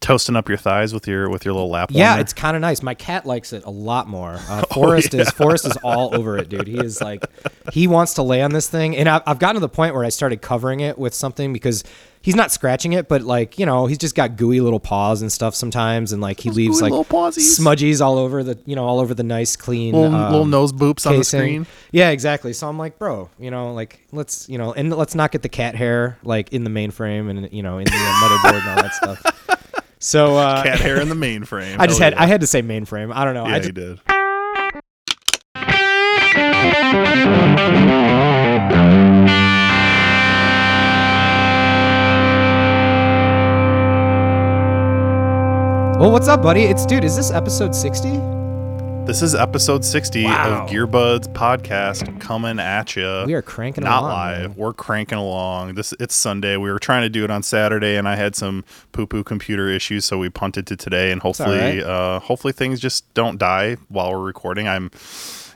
toasting up your thighs with your with your little lap. Yeah, warmer? it's kind of nice. My cat likes it a lot more. Uh, Forrest is Forrest is all over it, dude. He is like, he wants to lay on this thing, and I've, I've gotten to the point where I started covering it with something because he's not scratching it, but like you know, he's just got gooey little paws and stuff sometimes, and like he leaves like little pawsies. smudgies all over the you know all over the nice clean little, um, little nose boops on the screen. Yeah, exactly. So I'm like, bro, you know, like let's you know, and let's not get the cat hair like in the mainframe and you know in the uh, motherboard and all that stuff. So uh, Cat hair in the mainframe. I just Hell had yeah. I had to say mainframe. I don't know. Yeah, I just, did. well, what's up, buddy? It's dude. Is this episode sixty? This is episode 60 Wow. of Gearbuds podcast coming at you. We are cranking not along, live. man. We're cranking along. This it's Sunday. We were trying to do it on Saturday, and I had some poo poo computer issues, so we punted to today. And hopefully, right. uh, hopefully things just don't die while we're recording. I'm,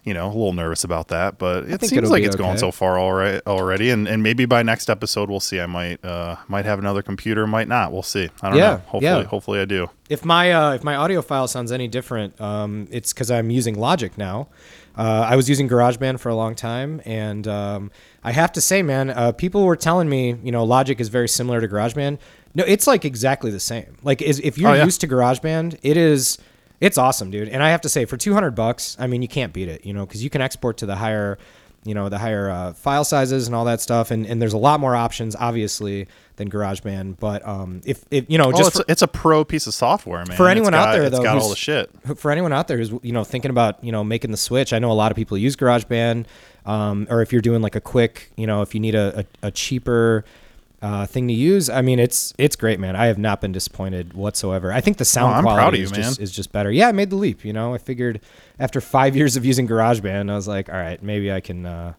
you know, a little nervous about that, but it seems like it's going okay. so far all right already. And and maybe by next episode we'll see. I might uh might have another computer, might not. We'll see. I don't Yeah, know. Hopefully, yeah. hopefully I do. If my uh, if my audio file sounds any different, um, it's because I'm using Logic now. Uh, I was using GarageBand for a long time, and um, I have to say, man, uh, people were telling me, you know, Logic is very similar to GarageBand. No, it's like exactly the same. Like, is, if you're Oh, yeah. used to GarageBand, it is, it's awesome, dude. And I have to say, for 200 bucks, I mean, you can't beat it, you know, because you can export to the higher, you know, the higher uh, file sizes and all that stuff, and, and there's a lot more options, obviously, than GarageBand. But um, if, if you know, Oh, just it's, for, a, it's a pro piece of software, man. For anyone out there, it's though, got all the shit. for anyone out there who's you know thinking about you know making the switch i know a lot of people use garageband um, or if you're doing like a quick you know if you need a, a, a cheaper uh, thing to use. I mean it's it's great man. I have not been disappointed whatsoever. I think the sound Oh, quality of is, just, is just better. Yeah i made the leap you know? I figured after five years of using garageband i was like all right maybe i can uh,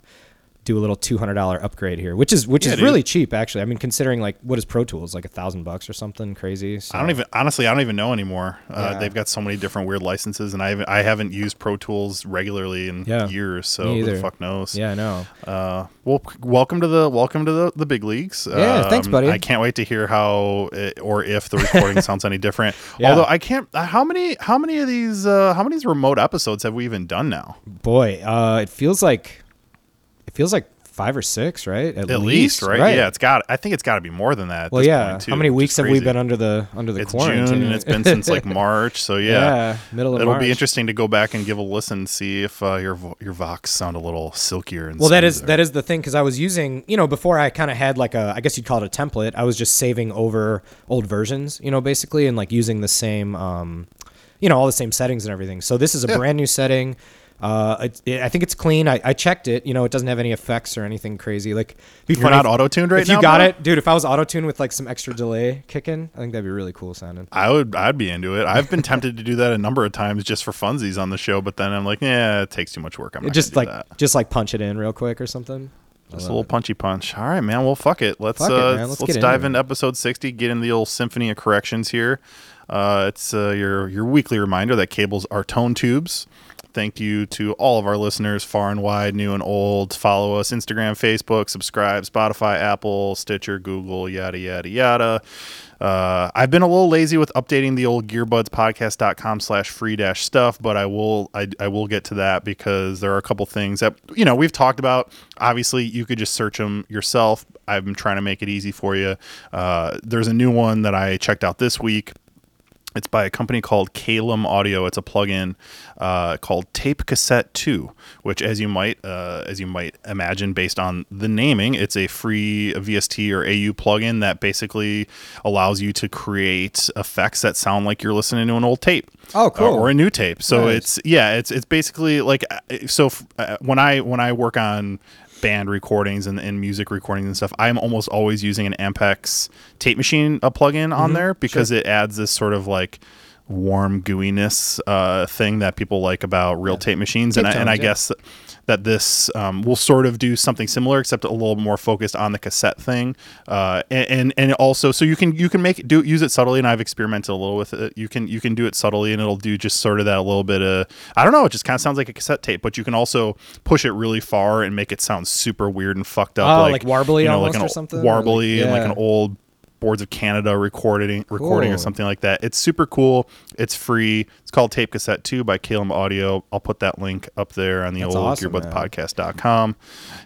do a little $200 upgrade here which is which Yeah, is dude. really cheap actually i mean considering like what is pro tools like a thousand bucks or something crazy so. I don't even honestly. I don't even know anymore. Uh, Yeah. They've got so many different weird licenses, and I haven't, I haven't used Pro Tools regularly in Yeah. years. So who the fuck knows? yeah i know Uh, well, welcome to the welcome to the, the big leagues. Yeah, thanks, Um, buddy. I can't wait to hear how it, or if the recording sounds any different. Although I can't. uh, How many how many of these uh, how many of these remote episodes have we even done now? boy uh it feels like feels like five or six right At least, right? Yeah, it's got. I think it's got to be more than that. At well this yeah point, too, how many weeks have we been under the under the It's quarantine June and it's been since like March. So yeah. yeah, middle of It'll March. be interesting to go back and give a listen, see if uh, your your Vox sound a little silkier. And well that is that is the thing because i was using you know before i kind of had like a i guess you'd call it a template i was just saving over old versions you know basically and like using the same um you know all the same settings and everything so this is a Yeah. brand new setting uh, it, it, I think it's clean. I, I checked it. You know, it doesn't have any effects or anything crazy. Like, be You're funny not if- auto-tuned right now. If you got bro? it, dude. If I was auto tuned with like some extra delay kicking, I think that'd be really cool sounding. I would I'd be into it. I've been tempted to do that a number of times just for funsies on the show, but then I'm like, yeah, it takes too much work. I'm just like just like punch it in real quick or something. just a little punchy punch. All right, man. Well, fuck it. Let's Fuck uh, man. Let's let's, dive into episode 60. Get in the old symphony of corrections here. Uh, it's uh, your your weekly reminder that cables are tone tubes. Thank you to all of our listeners, far and wide, new and old. Follow us Instagram, Facebook, subscribe, Spotify, Apple, Stitcher, Google, yada yada yada. Uh, I've been a little lazy with updating the old gearbudspodcast.com slash free dash stuff, but I will I, I will get to that because there are a couple things that you know we've talked about. Obviously, you could just search them yourself. Been trying to make it easy for you. Uh, there's a new one that I checked out this week. It's by a company called Caelum Audio. It's a plugin uh, called Tape Cassette 2, which, as you might uh, as you might imagine, based on the naming, it's a free VST or AU plugin that basically allows you to create effects that sound like you're listening to an old tape. Oh, uh, cool. or a new tape. So Nice. it's yeah, it's it's basically like uh, so. f- Uh, when I when I work on band recordings and, and music recordings and stuff, I'm almost always using an Ampex tape machine a plugin Mm-hmm. on there because it adds this sort of like warm gooiness uh, thing that people like about real tape machines, and I, and I yeah. guess that this um, will sort of do something similar, except a little more focused on the cassette thing, uh, and, and also so you can you can make do use it subtly, and I've experimented a little with it. You can you can do it subtly, and it'll do just sort of that a little bit of I don't know, it just kind of sounds like a cassette tape, but you can also push it really far and make it sound super weird and fucked up, Oh, like like warbly you know, almost like an or something? Or like- warbly and like an old Boards of Canada recording recording or something like that. It's super cool. It's free. It's called Tape Cassette 2 by Caelum Audio. I'll put that link up there on the That's old awesome, gearbudspodcast.com.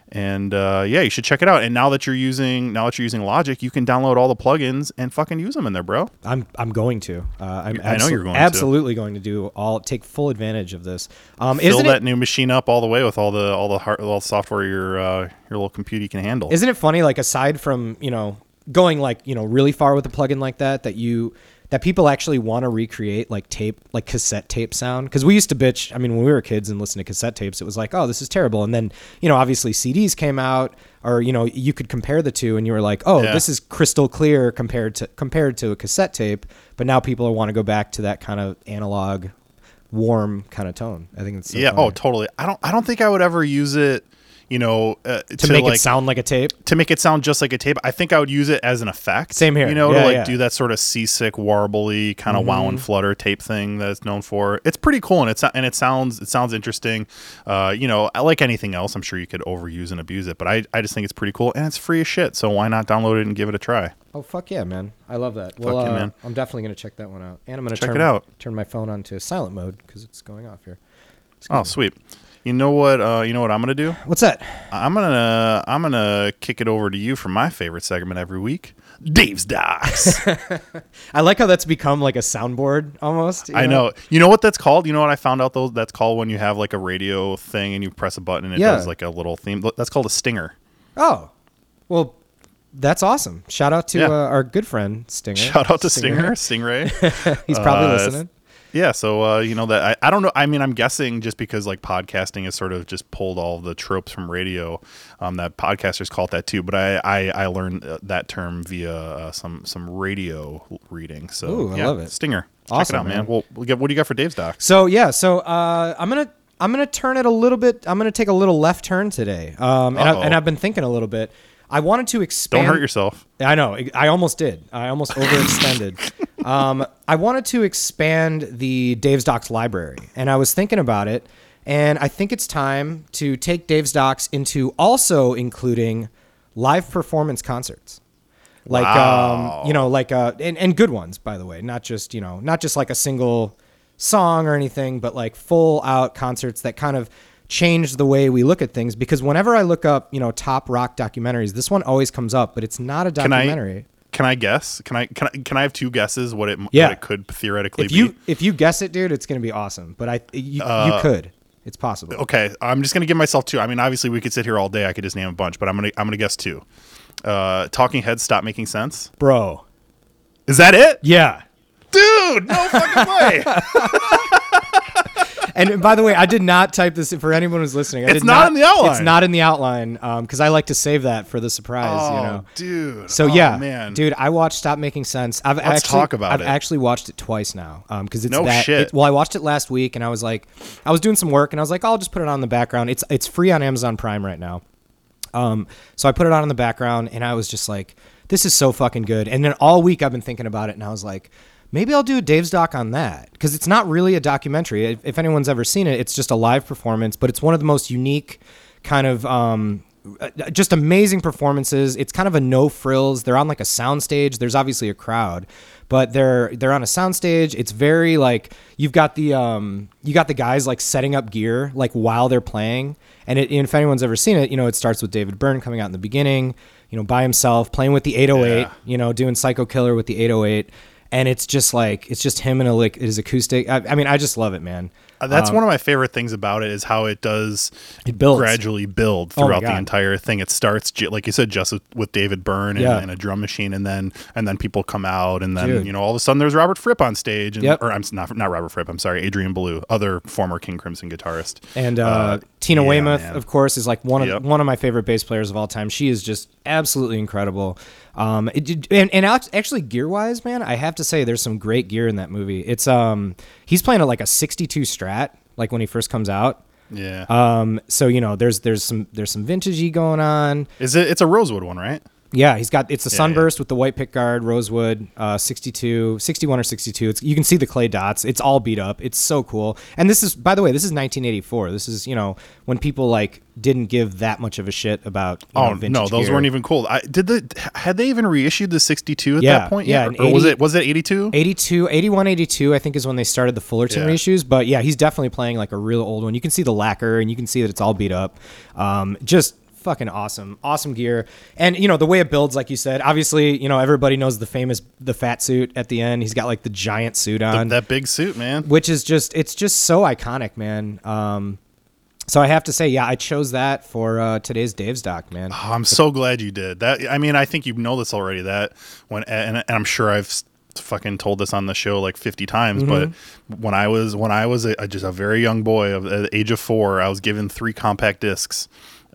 And uh, yeah, you should check it out. And now that you're using now that you're using Logic, you can download all the plugins and fucking use them in there, bro. I'm I'm going to. Uh, I'm I know you're going to. absolutely going to do all take full advantage of this. Um, Fill that it new machine up all the way with all the all the hard, all the software your uh, your little computer can handle. isn't it funny? Like aside from you know going like you know really far with a plugin like that, that you that people actually want to recreate like tape like cassette tape sound because we used to bitch. I mean, when we were kids and listened to cassette tapes, it was like, oh, this is terrible. And then you know obviously CDs came out, or you know you could compare the two, and you were like, oh, Yeah. this is crystal clear compared to compared to a cassette tape. But now people want to go back to that kind of analog warm kind of tone. I think it's so yeah. Oh, funny. Oh, totally. I don't. I don't think I would ever use it. You know, uh, to, make like, it sound like a tape. to make it sound just like a tape. I think I would use it as an effect. Same here. You know, Yeah, to like yeah. Mm-hmm. do that sort of seasick, warbly kind of wow and flutter tape thing that it's known for. It's pretty cool, and it's and it sounds it sounds interesting. Uh, you know, like anything else. I'm sure you could overuse and abuse it, but I I just think it's pretty cool, and it's free as shit. So why not download it and give it a try? Oh fuck yeah, man! I love that. Well, yeah, uh, man. I'm definitely gonna check that one out, and I'm gonna Check turn it out. turn my phone on to silent mode because it's going off here. Oh, sweet. You know what? Uh, you know what I'm gonna do? What's that? I'm gonna I'm gonna kick it over to you for my favorite segment every week, Dave's Docs. I like how that's become like a soundboard almost. you I know. You know what that's called? You know what I found out though? That's called when you have like a radio thing and you press a button and it Yeah. does like a little theme. That's called a stinger. Oh, well, that's awesome. Shout out to Yeah. uh, our good friend Stinger. Shout out to Stinger, Stingray. He's probably Uh, listening. Yeah, so uh, you know that I, I don't know. I mean, I'm guessing just because like podcasting has sort of just pulled all the tropes from radio, um, that podcasters call it that too. But I I, I learned uh, that term via uh, some some radio reading. So Ooh, I yeah, love it. Stinger. Check Awesome, it out, man. man. Well, get, what do you got for Dave's docs? So yeah, so uh, I'm gonna I'm gonna turn it a little bit. I'm gonna take a little left turn today. Um, and, I, and I've been thinking a little bit. I wanted to expand. Don't hurt yourself. I know. I almost did. I almost overextended. um, I wanted to expand the Dave's Docs library, and I was thinking about it, and I think it's time to take Dave's Docs into also including live performance concerts. Like Wow. um, you know, like uh, and, and good ones, by the way, not just you know, not just like a single song or anything, but like full out concerts that kind of change the way we look at things. Because whenever I look up, you know, top rock documentaries, this one always comes up, but it's not a documentary. can I guess? Can I can I, can I have two guesses what it Yeah. what it could theoretically if be? you if you guess it, dude, it's gonna be awesome. But I you, you could. It's possible. Uh, okay, I'm just gonna give myself two. I mean, obviously we could sit here all day. I could just name a bunch, but I'm gonna I'm gonna guess two. Uh, Talking Heads stop making sense. Bro. Is that it, Yeah. dude? No fucking way. And by the way, I did not type this for anyone who's listening. I It's did not in the outline. It's not in the outline because I like to save that for the surprise. oh, you know. dude. So Oh, yeah, man, dude, I watched Stop Making Sense. I've Let's actually, talk about I've it. actually watched it twice now because it's No that. shit. it- well, I watched it last week and I was like, I was doing some work and I was like, I'll just put it on the background. It's it's free on Amazon Prime right now. Um, so I put it on in the background and I was just like, this is so fucking good. And then all week I've been thinking about it and I was like, maybe I'll do a Dave's doc on that because it's not really a documentary. If, if anyone's ever seen it, it's just a live performance, but it's one of the most unique kind of um, uh, just amazing performances. It's kind of a no frills. They're on like a soundstage. There's obviously a crowd, but they're they're on a soundstage. It's very like you've got the um you got the guys like setting up gear like while they're playing. And, it, and if anyone's ever seen it, you know it starts with David Byrne coming out in the beginning, you know by himself playing with the 808, Yeah. you know doing Psycho Killer with the 808. And it's just like it's just him and a like his acoustic. I, I mean, I just love it, man. Uh, That's one of my favorite things about it is how it does It builds. gradually build Oh throughout the entire thing. It starts like you said, just with, David Byrne and, Yeah. and a drum machine, and then and then people come out, and then Dude. you know all of a sudden there's Robert Fripp on stage, and, Yep. or I'm not not Robert Fripp, I'm sorry, Adrian Belew, other former King Crimson guitarist, And uh, Tina yeah, Weymouth, man. of course, is like one of Yep. one of my favorite bass players of all time. She is just absolutely incredible. Um, it, and and actually, gear wise, man, I have to say there's some great gear in that movie. It's um, he's playing at like a 62 Strat, like when he first comes out. yeah. Um, so you know, there's there's some there's some vintagey going on. is it? It's a Rosewood one, right? Yeah, he's got it's a Yeah, sunburst with the white pick guard, rosewood, uh, 62, 61 or 62. It's you can see the clay dots. It's all beat up. It's so cool. And this is by the way, this is 1984. This is, you know, when people like didn't give that much of a shit about you know, Oh no, those gear. weren't even cool. I did the had they even reissued the 62 at Yeah, that point? yeah, yet? or was it was it 82? 82, 81, 82, I think is when they started the Fullerton Yeah. reissues. But yeah, he's definitely playing like a real old one. You can see the lacquer and you can see that it's all beat up. Um, just fucking awesome, awesome gear. And you know the way it builds, like you said. Obviously, you know everybody knows the famous the fat suit at the end. He's got like the giant suit on, that big suit, man. which is just it's just so iconic, man. Um, so I have to say, yeah, I chose that for uh, today's Dave's doc, man. Oh, I'm so glad you did that. I mean, I think you know this already. That when and, and I'm sure I've fucking told this on the show like 50 times. But when I was when I was a, just a very young boy of the age of four, I was given three compact discs.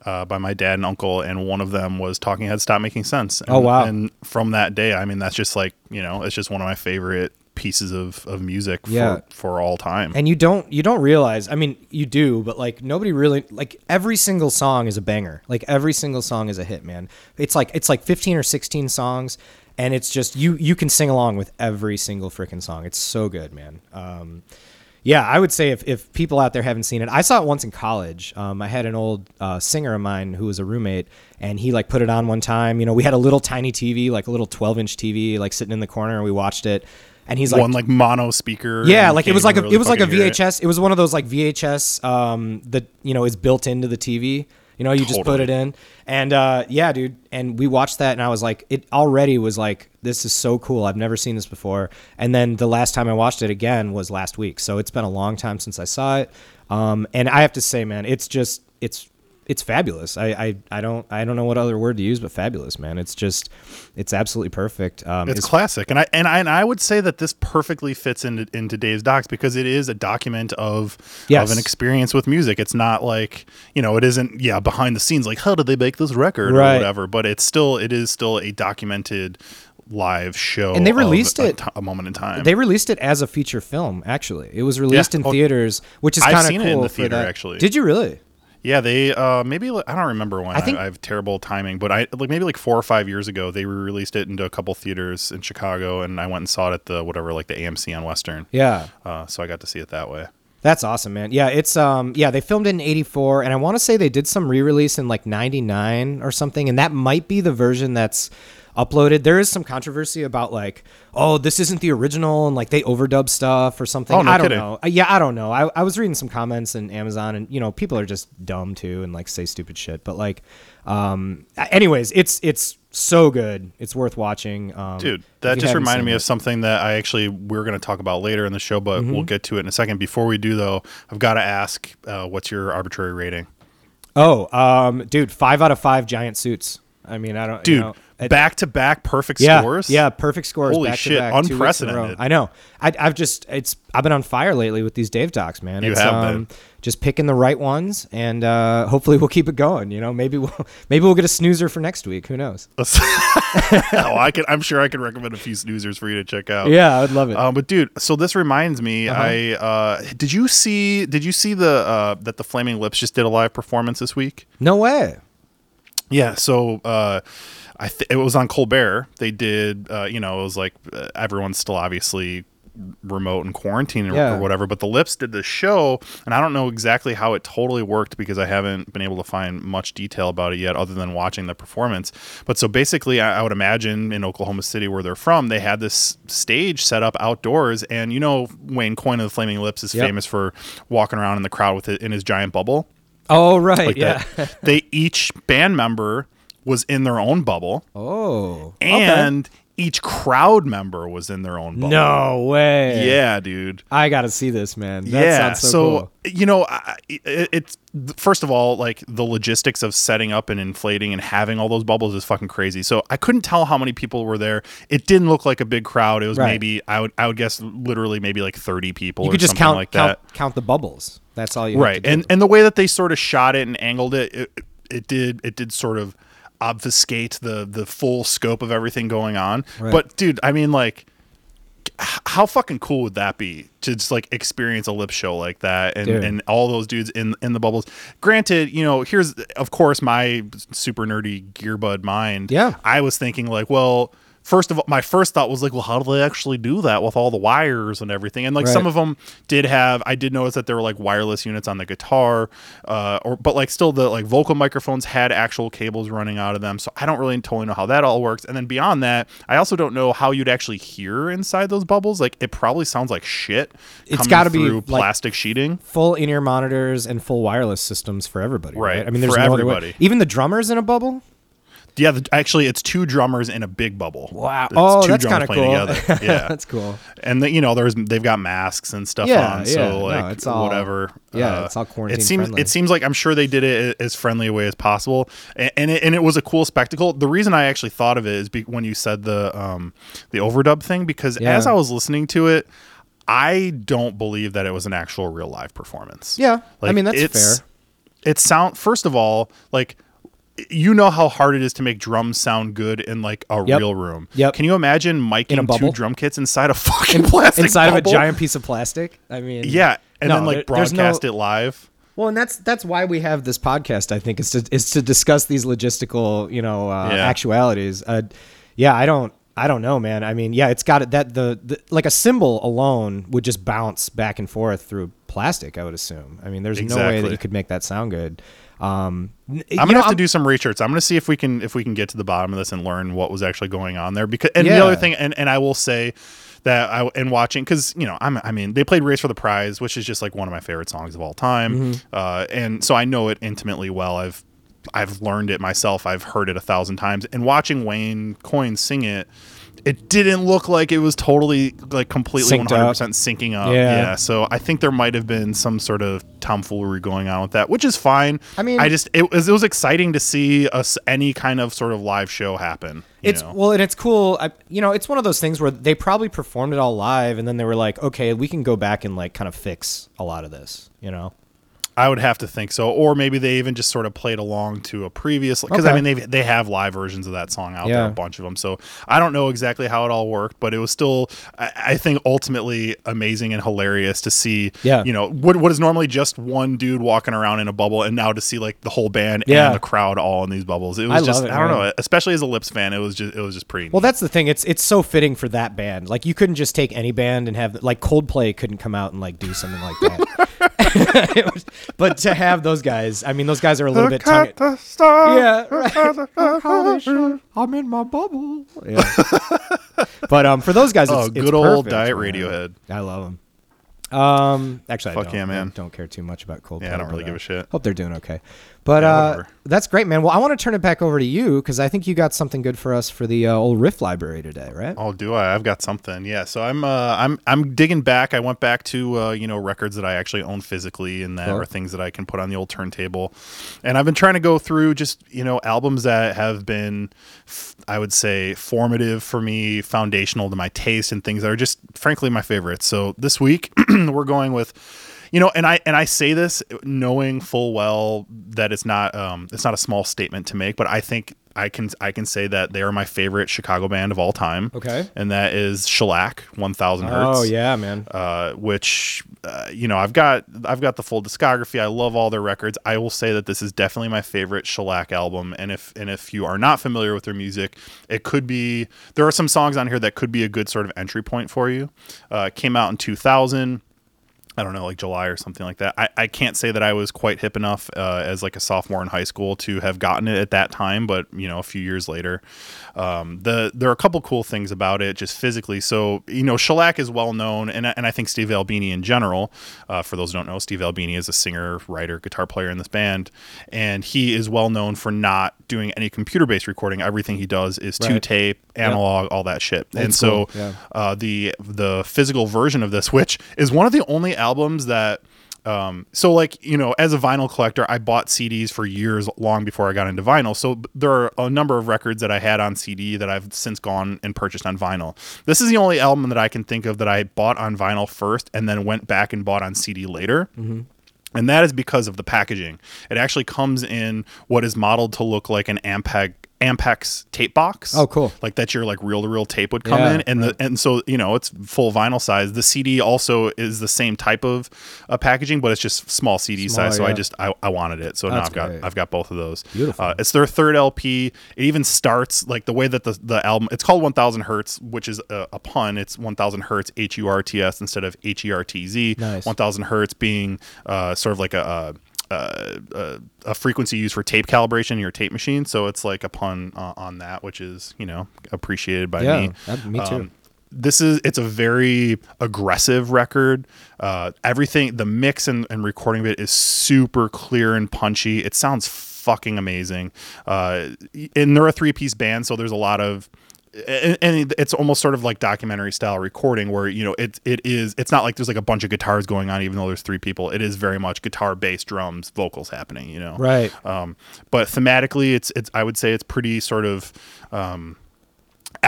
Uh, by my dad and uncle, and one of them was Talking Heads Stop Making Sense. And, Oh, wow. And from that day, I mean, that's just like you know, it's just one of my favorite pieces of, of music Yeah. for, for all time. and you don't you don't realize i mean you do but like nobody really like every single song is a banger like every single song is a hit man it's like it's like 15 or 16 songs and it's just you you can sing along with every single freaking song it's so good man um yeah, I would say if, if people out there haven't seen it, I saw it once in college. Um, I had an old uh, singer of mine who was a roommate, and he like put it on one time. You know, we had a little tiny TV, like a little 12 inch TV, like sitting in the corner, and we watched it. And he's like, one like mono speaker. yeah, like it was like a really it was like a hear it. VHS. It. was one of those like VHS um that you know is built into the TV. You know, you just put it in, and uh, yeah, dude. And we watched that, and I was like, it already was like, this is so cool. I've never seen this before. And then the last time I watched it again was last week, so it's been a long time since I saw it. Um, and I have to say, man, it's just it's it's fabulous. I, I I don't I don't know what other word to use, but fabulous, man. It's just it's absolutely perfect. Um, It's it's- classic, and I and I and I would say that this perfectly fits into into Dave's docs because it is a document of Yes. of an experience with music. It's not like you know, it isn't yeah behind the scenes like how did they make this record Right. or whatever. But it's still it is still a documented live show, And they released a, it- a moment in time. They released it as a feature film. Actually, it was released in Oh, theaters, which is kind of cool. it in the theater, that. actually. Did you really? Yeah, they uh maybe I don't remember when. I, I think- I have terrible timing, but I like maybe like four or five years ago they re-released it into a couple theaters in Chicago, and I went and saw it at the whatever like the AMC on Western. Yeah, Uh, so I got to see it that way. that's awesome, man. Yeah, it's um, yeah, they filmed it in '84, and I want to say they did some re-release in like '99 or something, and that might be the version that's uploaded. There is some controversy about like, oh, this isn't the original, and like they overdub stuff or something. Oh, no I don't kidding. know. Uh, Yeah, I don't know. I, I was reading some comments in Amazon, and you know, people are just dumb too, and like say stupid shit. But like, um, anyways, it's it's so good. It's worth watching. Um, Dude, that just reminded me it. of something that I actually we're going to talk about later in the show, but Mm-hmm. we'll get to it in a second. Before we do, though, I've got to ask, uh, what's your arbitrary rating, Oh, um, dude, five out of five giant suits. I mean, I don't, dude? You know, it- back to back perfect yeah, scores. yeah, perfect scores. Holy shit, back, two weeks in a row. unprecedented. I know. I, I've just, it's, I've been on fire lately with these Dave docs, man. You it's, have um, been. Just picking the right ones, and uh, hopefully we'll keep it going. You know, maybe we'll, maybe we'll get a snoozer for next week. Who knows? oh, I can. I'm sure I can recommend a few snoozers for you to check out. Yeah, I'd love it. Um, but dude, so this reminds me. Uh-huh. I uh, did you see? Did you see the uh, that the Flaming Lips just did a live performance this week? no way. Yeah, so uh, I th- it was on Colbert. They did, uh, you know, it was like uh, everyone's still obviously remote and quarantine or, Yeah. or whatever. But the Lips did the show, and I don't know exactly how it totally worked because I haven't been able to find much detail about it yet, other than watching the performance. But so basically, I, I would imagine in Oklahoma City, where they're from, they had this stage set up outdoors, and you know, Wayne Coyne of the Flaming Lips is Yep. famous for walking around in the crowd with it in his giant bubble Oh, right. like yeah. that. they each band member was in their own bubble, Oh. okay. Each crowd member was in their own bubble. no way. Yeah, dude. I got to see this, man. That yeah. sounds so, cool. you know, I, it, it's first of all like the logistics of setting up and inflating and having all those bubbles is fucking crazy. So I couldn't tell how many people were there. It didn't look like a big crowd. It was Right. maybe I would I would guess literally maybe like thirty people. You could just count, like count that. count the bubbles. That's all you have right to do. and and the way that they sort of shot it and angled it it, it did it did sort of obfuscate the the full scope of everything going on Right. but dude i mean like how fucking cool would that be to just like experience a lip show like that and, Dude. and all those dudes in in the bubbles granted you know here's of course my super nerdy gearbud mind Yeah. i was thinking like well first of all my first thought was like well how do they actually do that with all the wires and everything and like some of them did have i did notice that there were like wireless units on the guitar uh or but like still the like vocal microphones had actual cables running out of them so i don't really totally know how that all works and then beyond that i also don't know how you'd actually hear inside those bubbles like it probably sounds like shit It's gotta be, through like, plastic sheeting Full in-ear monitors and full wireless systems for everybody. Right. Right, I mean, there's for no other way- everybody. Even the drummers in a bubble. Yeah the, actually it's two drummers in a big bubble Wow. It's oh, two that's drummers kind of playing cool. together. yeah that's cool. and the, you know there's they've got masks and stuff Yeah, on yeah. so No, like it's all- whatever yeah, Uh, it's all quarantine it seems friendly. it seems like i'm sure they did it as friendly a way as possible and, and, it, and it was a cool spectacle the reason i actually thought of it is be, when you said the um the overdub thing because Yeah. as i was listening to it i don't believe that it was an actual real live performance Yeah, I mean, that's it's- fair. it sound first of all like you know how hard it is to make drums sound good in like a Yep. real room. Yep. Can you imagine miking bubble? two drum kits inside a fucking plastic Inside of a giant piece of plastic. I mean, Yeah, and No, then like there- there's no- broadcast it live. Well, and that's that's why we have this podcast. I think is to is to discuss these logistical, you know, uh, Yeah. actualities. Uh, yeah, I don't, I don't know, man. I mean, yeah, it's got it that the, the like a cymbal alone would just bounce back and forth through plastic. I would assume. I mean, there's no way that you could make that sound good. Um, I'm gonna know, have to do some research. I'm gonna see if we can if we can get to the bottom of this and learn what was actually going on there. Because and the other thing, and, and I will say that I in watching because you know I'm I mean they played Race for the Prize, which is just like one of my favorite songs of all time, Mm-hmm. uh, and so I know it intimately well. I've I've learned it myself. I've heard it a thousand times, and watching Wayne Coyne sing it. It didn't look like it was totally like completely Synced 100% syncing up. Yeah. yeah. So I think there might have been some sort of tomfoolery going on with that, which is fine. I mean- I just it was it was exciting to see us any kind of sort of live show happen. you It's know? well, and it's cool. I, you know, it's one of those things where they probably performed it all live, and then they were like, okay, we can go back and like kind of fix a lot of this. You know, I would have to think so, or maybe they even just sort of played along to a previous because I mean they they have live versions of that song out there, a bunch of them. So I don't know exactly how it all worked, but it was still I, I think ultimately amazing and hilarious to see. Yeah. you know what what is normally just one dude walking around in a bubble, and now to see like the whole band Yeah. and the crowd all in these bubbles. It was I just it, I don't man. know, especially as a Lips fan, it was just it was just pretty. Well, neat. that's the thing. It's it's so fitting for that band. Like you couldn't just take any band and have like Coldplay couldn't come out and like do something like that. It was- but to have those guys, I mean, those guys are a little bit tongue. Yeah, right. I'm in my bubble. Yeah. but um, for those guys, it's, Oh, it's good old perfect, Diet man. Radiohead. I love them. Um, actually, Fuck I don't, yeah, man. I don't care too much about Coldplay. Yeah, I don't really give a shit. Hope they're doing okay. But Yeah, uh, that's great, man. Well, I want to turn it back over to you because I think you got something good for us for the uh, old riff library today, right? Oh, do I? I've got something. Yeah. So I'm uh I'm I'm digging back. I went back to uh, you know, records that I actually own physically and that Cool. are things that I can put on the old turntable. And I've been trying to go through just, you know, albums that have been f- I would say formative for me, foundational to my taste and things that are just frankly my favorites. So this week we're going with you know, and I and I say this knowing full well that it's not um it's not a small statement to make, but I think I can I can say that they are my favorite Chicago band of all time. Okay. and that is Shellac, One Thousand Hertz. Oh yeah, man. Uh, which uh, you know I've got I've got the full discography. I love all their records. I will say that this is definitely my favorite Shellac album. And if and if you are not familiar with their music, it could be there are some songs on here that could be a good sort of entry point for you. Uh, came out in 2000. I don't know, like July or something like that. I, I can't say that I was quite hip enough uh, as like a sophomore in high school to have gotten it at that time, but you know, a few years later, um, the there are a couple cool things about it just physically. So you know, Shellac is well known, and and I think Steve Albini in general. Uh, for those who don't know, Steve Albini is a singer, writer, guitar player in this band, and he is well known for not doing any computer based recording. Everything he does is two Right. tape, analog, all that shit. and school, so yeah. uh, the the physical version of this, which is one of the only albums that. Um, so like you know, as a vinyl collector, I bought CDs for years long before I got into vinyl. So there are a number of records that I had on CD that I've since gone and purchased on vinyl. This is the only album that I can think of that I bought on vinyl first and then went back and bought on CD later. And that is because of the packaging. It actually comes in what is modeled to look like an Ampeg Ampex tape box. Oh, cool. Like that your like reel to reel tape would come Yeah, in, and the and so you know it's full vinyl size. The CD also is the same type of uh, packaging, but it's just small CD Smaller, size. So I just I, I wanted it, so now I've got. I've got both of those. Beautiful. Uh, it's their third LP. It even starts like the way that the the album. It's called 1000 Hertz, which is a, a pun. It's 1000 Hertz H U R T S instead of H E R T Z. Nice. 1000 Hertz being uh, sort of like a. a uh, uh, a frequency used for tape calibration in your tape machine, so it's like a pun uh, on that, which is you know appreciated by Yeah, me. that- me too. Um, this is it's a very aggressive record. Uh, everything, the mix and, and recording of it is super clear and punchy. It sounds fucking amazing. Uh, and they're a three piece band, so there's a lot of and and it's almost sort of like documentary style recording where you know it it is it's not like there's like a bunch of guitars going on even though there's three people it is very much guitar bass drums vocals happening you know Right. um, but thematically it's it's i would say it's pretty sort of um,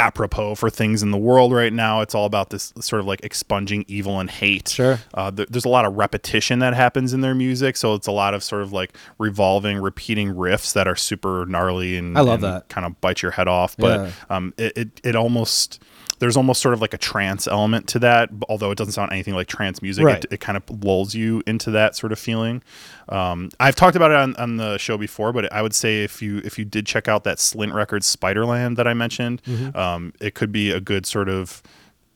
apropos for things in the world right now. It's all about this sort of like expunging evil and hate. Sure. Uh, th- there's a lot of repetition that happens in their music, so it's a lot of sort of like revolving, repeating riffs that are super gnarly and I love and that. kind of bite your head off. But Yeah. um, it, it it almost there's almost sort of like a trance element to that, although it doesn't sound anything like trance music. Right. It, it kind of lulls you into that sort of feeling. Um, I've talked about it on, on the show before, but I would say if you if you did check out that Slint Records Spiderland that I mentioned, Mm-hmm. um, it could be a good sort of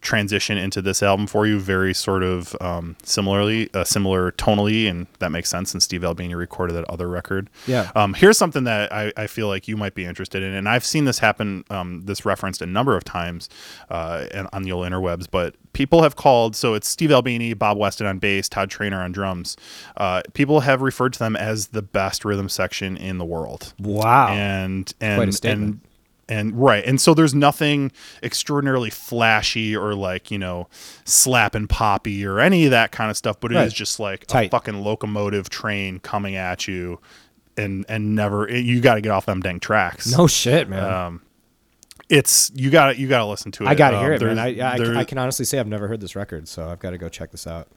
transition into this album for you very sort of um, similarly uh, similar tonally and that makes sense since steve albini recorded that other record Yeah. um, here's something that I, I feel like you might be interested in and i've seen this happen um, this referenced a number of times uh, and on the old interwebs but people have called so it's steve albini bob weston on bass todd trainer on drums uh, people have referred to them as the best rhythm section in the world Wow. and quite a and statement. and and right and so there's nothing extraordinarily flashy or like you know slap and poppy or any of that kind of stuff but it is Right. just like a fucking locomotive train coming at you and and never you got to get off them dang tracks no shit, man. um it's you got to you got to listen to it I got to Um, hear it, man. I, I, I can honestly say I've never heard this record, so I've got to go check this out.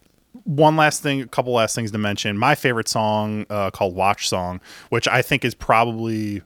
one last thing, a couple last things to mention. My favorite song uh, called "Watch Song," which I think is probably.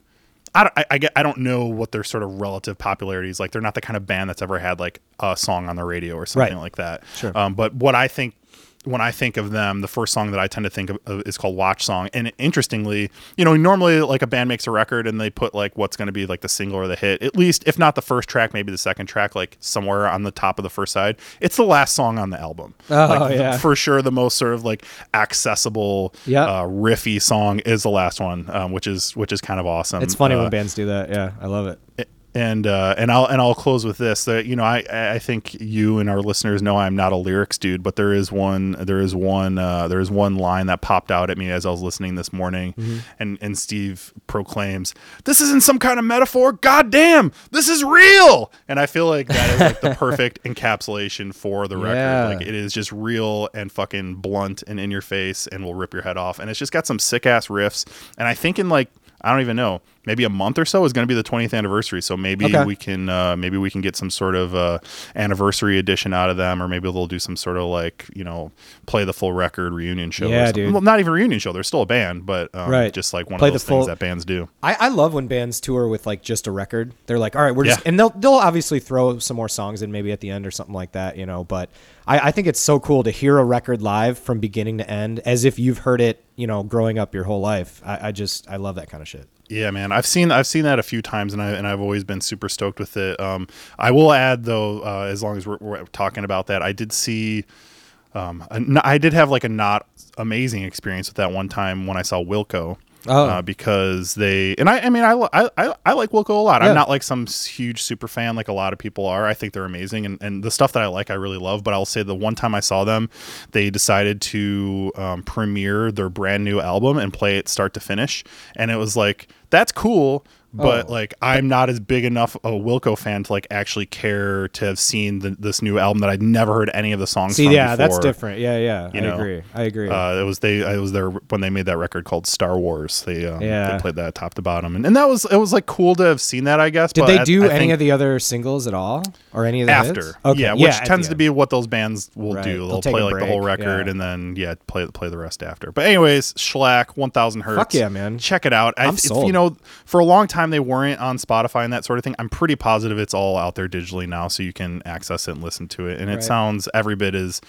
I don't, I, I, get, I don't know what their sort of relative popularity is like. They're not the kind of band that's ever had like a song on the radio or something Right. like that. Sure. Um, but what I think when I think of them, the first song that I tend to think of, is called Watch Song. And interestingly, you know, normally like a band makes a record and they put like what's going to be like the single or the hit, at least if not the first track, maybe the second track, like somewhere on the top of the first side. It's the last song on the album. Oh, like, yeah. for sure the most sort of like accessible, Yep. uh, riffy song is the last one, um, which is which is kind of awesome. It's funny Uh, when bands do that. Yeah, I love it. And uh, and I'll and I'll close with this. That you know, I I think you and our listeners know I'm not a lyrics dude, but there is one there is one uh, there is one line that popped out at me as I was listening this morning, Mm-hmm. and and Steve proclaims, "This isn't some kind of metaphor. God damn, this is real." And I feel like that is like the perfect encapsulation for the record. Yeah. Like it is just real and fucking blunt and in your face, and will rip your head off. And it's just got some sick ass riffs. And I think in like I don't even know. Maybe a month or so is going to be the 20th anniversary. So maybe Okay. we can uh, maybe we can get some sort of uh, anniversary edition out of them, or maybe they'll do some sort of like you know play the full record reunion show. or Yeah, something. dude. Well, not even reunion show. They're still a band, but um, Right. just like one Play of the those things full- that bands do. I, I love when bands tour with like just a record. They're like, all right, we're just, and they'll they'll obviously throw some more songs in maybe at the end or something like that, you know. But I, I think it's so cool to hear a record live from beginning to end, as if you've heard it, you know, growing up your whole life. I, I just I love that kind of shit. Yeah, man, I've seen I've seen that a few times, and I and I've always been super stoked with it. Um, I will add though, uh, as long as we're, we're talking about that, I did see, um, a I did have like a not amazing experience with that one time when I saw Wilco. Oh. Uh, because they and I, I mean I, I, I, I like Wilco a lot. Yeah. I'm not like some huge super fan like a lot of people are. I think they're amazing and, and the stuff that I like I really love. But I'll say the one time I saw them, they decided to um, premiere their brand new album and play it start to finish, and it was like that's cool. But Oh. like I'm not as big enough a Wilco fan to like actually care to have seen the, this new album that I'd never heard any of the songs. See, yeah, that's different. Yeah, yeah, You I know, agree. I agree. Uh, it was they. It was there when they made that record called Star Wars. They um, Yeah. they played that top to bottom, and, and that was it was like cool to have seen that. I guess. Did they do I any of the other singles at all, or any of the after? hits? Okay, Yeah, which tends to be what those bands will Right. do. They'll They'll play like the whole record yeah. and then yeah, play play the rest after. But anyways, Shellac, one thousand hertz. Fuck yeah, man. Check it out. I, I'm if- sold. You know, for a long time time they weren't on Spotify and that sort of thing. I'm pretty positive it's all out there digitally now, so you can access it and listen to it. And it sounds every bit as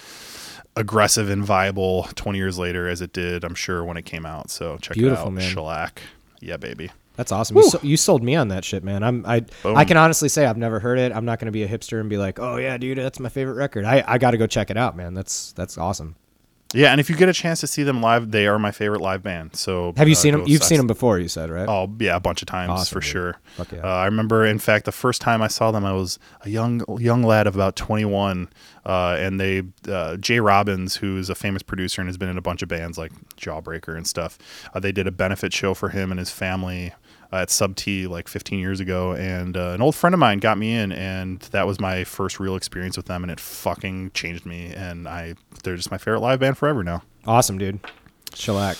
aggressive and viable 20 years later as it did, I'm sure, when it came out. So check Beautiful, it out, man. Shellac. Yeah, baby. That's awesome. You, so, you sold me on that shit, man. I'm I Boom. I can honestly say I've never heard it. I'm not going to be a hipster and be like, "Oh yeah, dude, that's my favorite record." I, I got to go check it out, man. That's that's awesome. Yeah, and if you get a chance to see them live, they are my favorite live band. So Have you uh, seen them? You've seen them before, you said, right? Oh yeah, a bunch of times Awesome, for dude. sure. Fuck yeah. Uh, I remember, in fact, the first time I saw them, I was a young young lad of about 21, uh, and they uh, Jay Robbins, who's a famous producer and has been in a bunch of bands like Jawbreaker and stuff. Uh, they did a benefit show for him and his family. Uh, at Sub T like 15 years ago, and uh, an old friend of mine got me in, and that was my first real experience with them, and it fucking changed me. And I, they're just my favorite live band forever now. Awesome, dude. Shellac.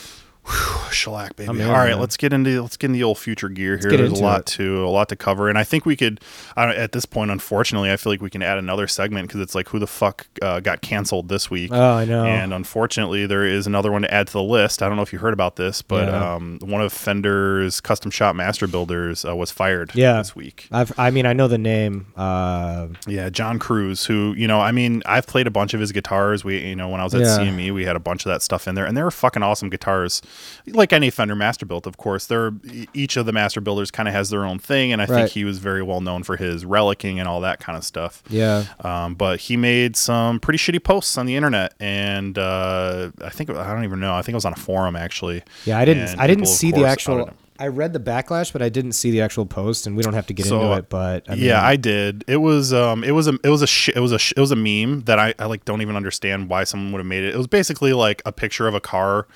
Shellac baby I'm in, all right man. let's get into let's get into the old future gear here there's a lot it. to a lot to cover and i think we could I don't, at this point unfortunately i feel like we can add another segment because it's like who the fuck uh, got canceled this week Oh, I know. and unfortunately there is another one to add to the list i don't know if you heard about this but Yeah. um, one of fender's custom shop master builders uh, was fired Yeah. this week I've I mean, I know the name. Uh, yeah, John Cruz, who you know, I mean, I've played a bunch of his guitars. We, you know, when I was at Yeah. CME, we had a bunch of that stuff in there, and they were fucking awesome guitars. Like any Fender Master Built, of course. They're each of the Master Builders kind of has their own thing, and I Right. think he was very well known for his relicking and all that kind of stuff. yeah. Um, but he made some pretty shitty posts on the internet, and uh, I think I don't even know. I think it was on a forum actually. Yeah, I didn't. And I didn't people, see the actual. I read the backlash, but I didn't see the actual post, and we don't have to get So, into it. But I mean, yeah, I did. It was um, it was a it was a sh- it was a sh- it was a meme that I, I like don't even understand why someone would have made it. It was basically like a picture of a car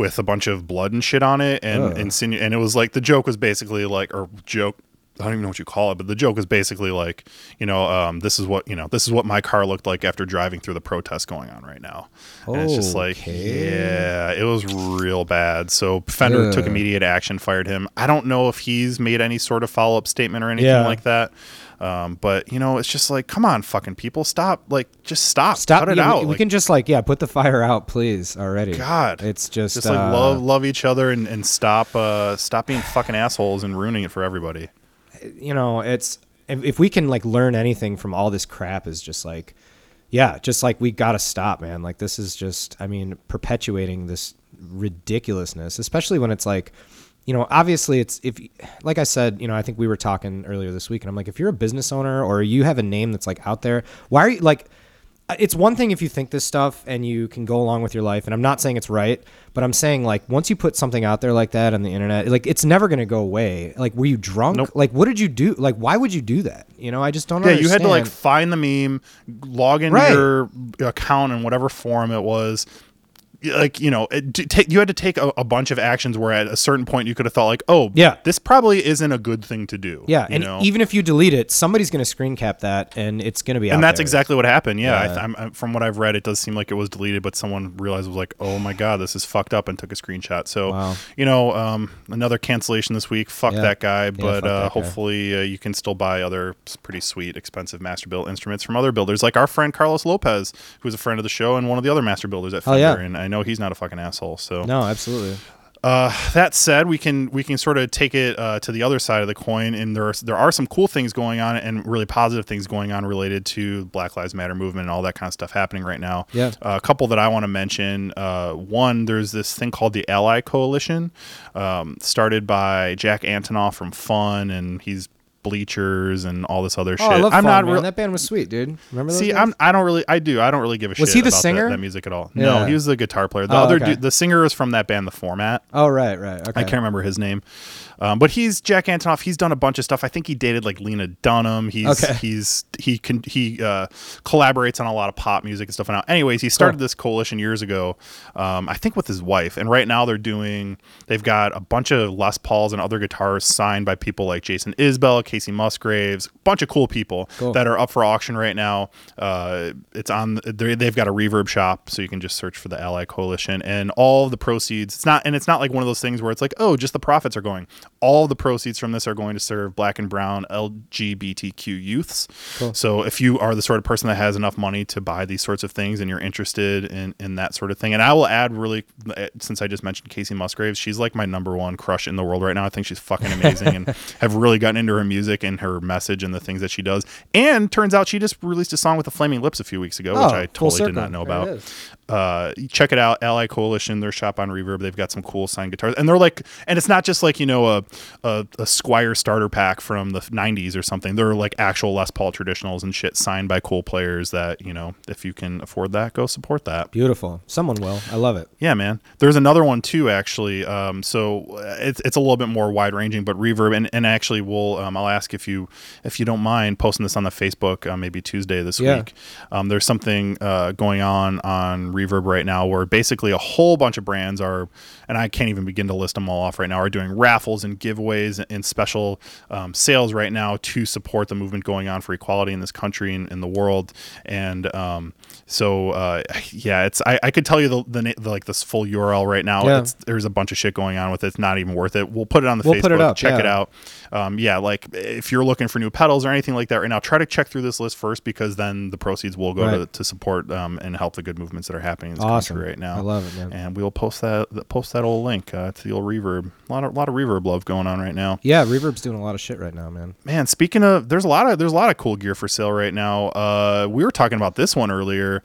with a bunch of blood and shit on it, and insinu- and it was like the joke was basically like or joke. I don't even know what you call it, but the joke is basically like, you know, um, this is what you know, this is what my car looked like after driving through the protest going on right now. And it's just like, yeah, it was real bad. So Fender took immediate action, fired him. I don't know if he's made any sort of follow up statement or anything Yeah. like that. Um, but you know, it's just like, come on, fucking people, stop! Like, just stop, stop. cut it yeah, out. We, we can just like yeah, put the fire out, please. Already. God, it's just just like uh, love, love each other, and, and stop, uh, stop being fucking assholes and ruining it for everybody. you know, it's if, if we can like learn anything from all this crap is just like, yeah, just like we gotta stop, man. Like this is just, I mean, perpetuating this ridiculousness, especially when it's like, you know, obviously it's if, like I said, you know, I think we were talking earlier this week, and I'm like, if you're a business owner or you have a name that's like out there, why are you like? Uh, it's one thing if you think this stuff and you can go along with your life, and I'm not saying it's right, but I'm saying like once you put something out there like that on the internet, like it's never gonna go away. Like, were you drunk? Nope. Like, what did you do? Like, why would you do that? You know, I just don't. Yeah, you had to like find the meme, log into Right. your account in whatever forum it was. Like you know, it, take, you had to take a, a bunch of actions where at a certain point you could have thought like, oh, Yeah. this probably isn't a good thing to do. Yeah, and know? even if you delete it, somebody's going to screen cap that, and it's going to be. out and that's there. exactly what happened. Yeah, I Yeah. th- I'm, I'm, from what I've read, it does seem like it was deleted, but someone realized it was like, "Oh my god, this is fucked up," and took a screenshot. So, Wow. you know, um, another cancellation this week. Fuck Yeah. that guy. Yeah, but that uh, guy. hopefully, uh, you can still buy other pretty sweet, expensive master built instruments from other builders, like our friend Carlos Lopez, who's a friend of the show and one of the other master builders at Oh, Fender. yeah. And I know he's not a fucking asshole. So, No, absolutely. uh, that said, we can we can sort of take it uh, to the other side of the coin, and there are, there are some cool things going on and really positive things going on related to Black Lives Matter movement and all that kind of stuff happening right now. Yeah. Uh, a couple that I want to mention. Uh, one, there's this thing called the Ally Coalition, um, started by Jack Antonoff from Fun, and he's bleachers and all this other Oh, shit. I love I'm Fun, not man. real. That band was sweet, dude. Remember those? See? I'm I don't really I do I don't really give a Was shit he the about that- singer? That, music at all. No, he was the guitar player. The Oh, other okay. dude, the singer was from that band, The Format. Oh, right, right. Okay. I can't remember his name, um, but he's Jack Antonoff. He's done a bunch of stuff. I think he dated like Lena Dunham. He's Okay. he's he can he uh, collaborates on a lot of pop music and stuff. Now, anyways, he started Cool. this coalition years ago. Um, I think with his wife, and right now they're doing. They've got a bunch of Les Pauls and other guitars signed by people like Jason Isbell, Kacey Musgraves, a bunch of cool people Cool. that are up for auction right now. Uh, it's on. They've got a reverb shop, so you can just search for the Ally Coalition, and all the proceeds. It's not, and it's not like one of those things where it's like, oh, just the profits are going. All the proceeds from this are going to serve black and brown LGBTQ youths. Cool. So if you are the sort of person that has enough money to buy these sorts of things and you're interested in, in that sort of thing, and I will add really, uh, since I just mentioned Kacey Musgraves, she's like my number one crush in the world right now. I think she's fucking amazing and have really gotten into her music and her message and the things that she does. And turns out she just released a song with the Flaming Lips a few weeks ago, which Oh, I full totally did not know There it about uh, check it out ally coalition their shop on reverb they've got some cool signed guitars and they're like and it's not just like you know a, a, a Squier starter pack from the 90s or something they're like actual les paul traditionals and shit signed by cool players that you know if you can afford that go support that Beautiful. Someone will. I love it. yeah, man. There's another one too, actually. Um, so uh, it's it's a little bit more wide ranging, but reverb and, and actually, we'll um, I'll ask if you if you don't mind posting this on the Facebook uh, maybe Tuesday this Yeah. week. Um, there's something uh, going on on Reverb right now where basically a whole bunch of brands are, and I can't even begin to list them all off right now, are doing raffles and giveaways and special um, sales right now to support the movement going on for equality in this country and in the world. And um, so uh, yeah, it's I, I could tell you the, the, the like this full URL right now. Yeah. It's, there's a bunch of shit going on with it. It's not even worth it. We'll put it on the We'll Facebook. put it up, check it out. Um, yeah, like if you're looking for new pedals or anything like that right now, try to check through this list first because then the proceeds will go to, Right. to support um, and help the good movements that are happening in this Awesome. country right now. I love it, man. And we'll post that post that old link uh, to the old reverb. A lot of lot of reverb love going on right now. Yeah, Reverb's doing a lot of shit right now, man. Man, speaking of, there's a lot of there's a lot of cool gear for sale right now. Uh, we were talking about this one earlier.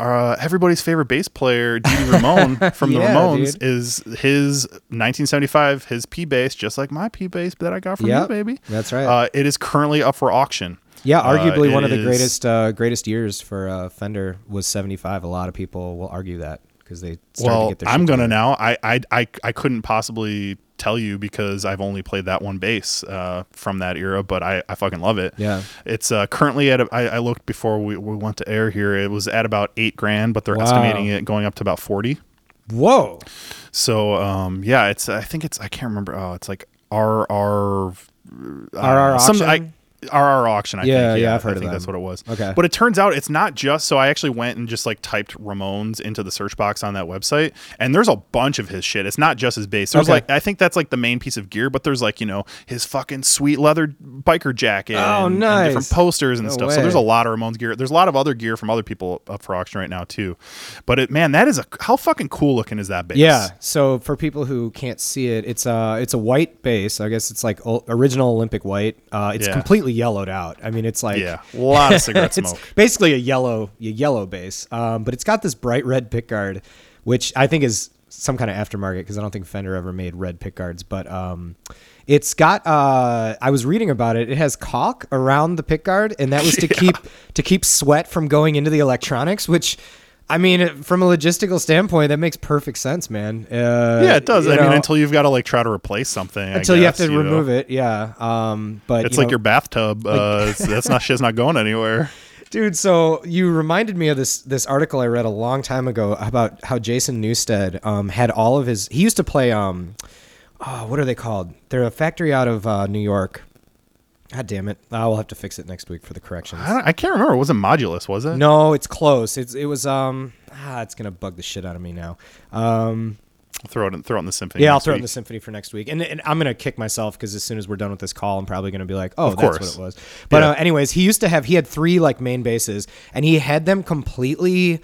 Uh, everybody's favorite bass player, Dee Dee Ramone from the Yeah, Ramones, dude. is his 1975 his P bass, just like my P bass that I got from Yep, you, baby. that's right. Uh, it is currently up for auction. Yeah, Uh, arguably one of the is- greatest uh, greatest years for uh, Fender was '75. A lot of people will argue that because they started to Well, get their. I'm gonna together. now. I, I I I couldn't possibly tell you because I've only played that one bass uh, from that era, but I, I fucking love it. Yeah. It's uh, currently at. A, I, I looked before we, we went to air here. It was at about eight grand, but they're Wow. estimating it going up to about forty. Whoa. So um, yeah, it's. I think it's. I can't remember. Oh, it's like RR. RR some, I? RR auction. I Yeah, think. yeah, yeah I've heard I think that's what it was. Okay. But it turns out it's not just. So I actually went and just like typed Ramones into the search box on that website, and there's a bunch of his shit. It's not just his bass. There's Okay. like I think that's like the main piece of gear, but there's like you know his fucking sweet leather biker jacket. Oh, and, and nice. different posters and No stuff. So there's a lot of Ramones gear. There's a lot of other gear from other people up for auction right now too. But it man, that is a how fucking cool looking is that bass? Yeah. So for people who can't see it, it's a it's a white bass. I guess it's like original Olympic white. Uh, it's Yeah. completely yellowed out. I mean, it's like Yeah, a lot of cigarette it's smoke. basically a yellow a yellow bass. Um, but it's got this bright red pickguard, which I think is some kind of aftermarket because I don't think Fender ever made red pickguards. But um, it's got. Uh, I was reading about it. It has caulk around the pickguard, and that was to keep to keep sweat from going into the electronics, which. I mean, from a logistical standpoint, that makes perfect sense, man. Uh, Yeah, it does. you I mean, until you've got to like try to replace something. I until you have to know? remove it, yeah. Um, but It's you like know- your bathtub. Uh, it's, that's not shit's not going anywhere. Dude, so you reminded me of this this article I read a long time ago about how Jason Newsted um, had all of his. He used to play. Um, oh, what are they called? They're a factory out of uh, New York. God damn it! I will have to fix it next week for the corrections. I, I can't remember. It wasn't Modulus, was it? No, it's close. It's it was um ah, it's gonna bug the shit out of me now. Um, Throw it in, throw it in the symphony. yeah, I'll throw it in the symphony for next week, and, and I'm gonna kick myself because as soon as we're done with this call, I'm probably gonna be like, oh, Of that's course. what it was. But Yeah. uh, anyways, he used to have he had three like main basses, and he had them completely.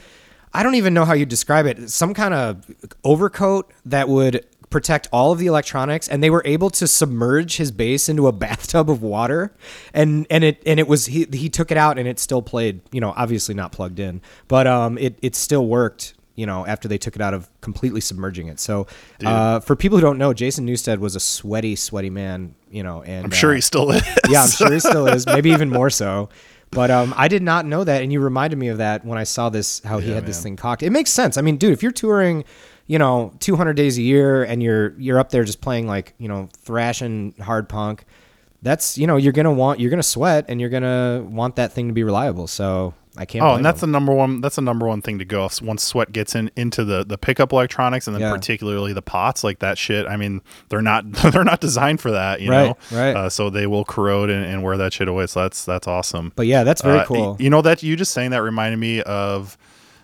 I don't even know how you describe it. Some kind of overcoat that would protect all of the electronics, and they were able to submerge his bass into a bathtub of water, and and it and it was he he took it out and it still played. You know, obviously not plugged in, but um, it it still worked you know, after they took it out of completely submerging it. So, uh, for people who don't know, Jason Newsted was a sweaty, sweaty man, you know, and I'm sure uh, he still is. yeah, I'm sure he still is, maybe even more so. But um, I did not know that, and you reminded me of that when I saw this how he Yeah, had this thing cocked. It makes sense. I mean, dude, if you're touring, you know, 200 days a year, and you're you're up there just playing like you know thrashing hard punk, that's you know you're gonna want you're gonna sweat, and you're gonna want that thing to be reliable. So I can't. Oh, and that's him. the number one. That's the number one thing to go. If Once sweat gets in into the the pickup electronics, and then Yeah. particularly the pots, like that shit. I mean, they're not they're not designed for that, you Right, know. right. Uh, so they will corrode and, and wear that shit away. So that's that's awesome. But yeah, that's very Uh, cool. You know that you just saying that reminded me of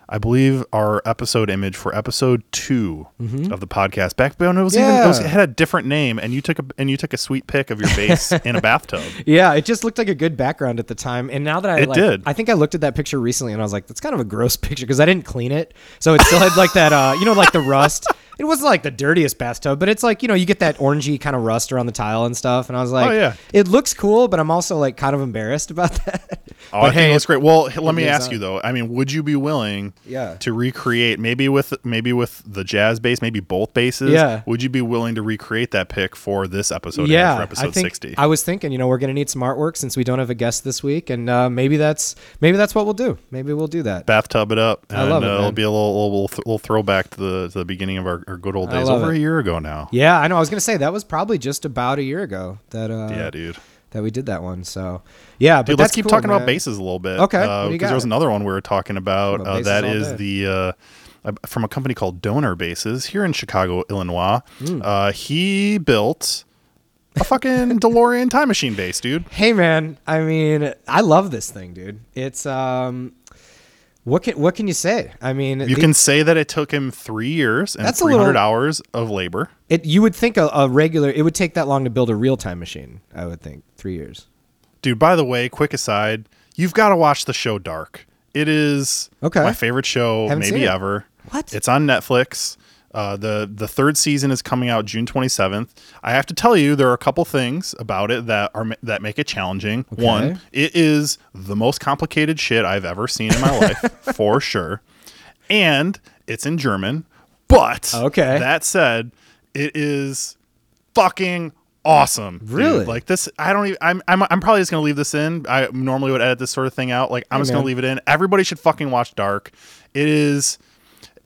I believe our episode image for episode 2 of the podcast back when it was even it, was, Mm-hmm. It had a different name, and you took a and you took a sweet pic of your bass in a bathtub. Yeah, it just looked like a good background at the time. And now that I It like, did. I think I looked at that picture recently and I was like, that's kind of a gross picture because I didn't clean it. So it still had like that, uh, you know, like the rust. It wasn't like the dirtiest bathtub, but it's like, you know, you get that orangey kind of rust around the tile and stuff. And I was like, Oh, yeah. it looks cool, but I'm also like kind of embarrassed about that. Oh, but I think it looks great. Well, let me ask on. you though. I mean, would you be willing Yeah. to recreate maybe with maybe with the jazz bass, maybe both basses? Yeah. Would you be willing to recreate that pick for this episode? yeah, for episode I think sixty. I was thinking, you know, we're gonna need some artwork since we don't have a guest this week, and uh, maybe that's maybe that's what we'll do. Maybe we'll do that. bathtub it up. And, I love it, uh, It'll be a little little, little throwback to the to the beginning of our, our good old days over it. a year ago now. Yeah, I know. I was gonna say that was probably just about a year ago that uh, Yeah, dude. That we did that one. So yeah, but Dude, let's keep cool, talking about basses a little bit. Okay, what Uh, Because there was another one we were talking about. About Uh, that is day. the uh, from a company called Donor Bases here in Chicago, Illinois. Uh, he built a fucking DeLorean time machine bass, dude. Hey man, I mean, I love this thing, dude. It's um, what can what can you say? I mean, You the- can say that it took him three years and That's a 300 little- hours of labor. it. You would think a, a regular it would take that long to build a real time machine. I would think three years. Dude, by the way, quick aside, you've got to watch the show Dark. It is Okay. my favorite show Haven't maybe ever. What? It's on Netflix. Uh, the the third season is coming out June 27th. I have to tell you, there are a couple things about it that are that make it challenging. One, it is the most complicated shit I've ever seen in my life, for sure, and it's in German. But Okay. that said, it is fucking awesome. dude. Really? Like this, I don't even. I'm I'm, I'm probably just gonna leave this in. I normally would edit this sort of thing out. Like I'm Hey, just gonna leave it in. Everybody should fucking watch Dark. It is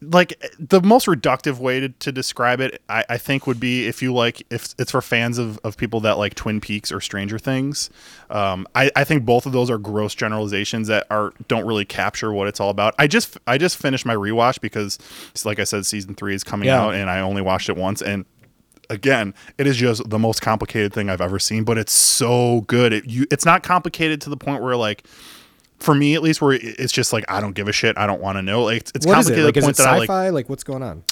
like the most reductive way to, to describe it I, I think would be if you like if it's for fans of, of people that like twin peaks or stranger things. Um, I, I think both of those are gross generalizations that are don't really capture what it's all about. I just i just finished my rewatch because like i said season three is coming Yeah. out and i only watched it once. And again it is just the most complicated thing i've ever seen but it's so good. It, you, it's not complicated to the point where like for me at least where it's just like i don't give a shit i don't want to know like it's, it's complicated it? Like, is it that i like sci-fi? Like, what's going on?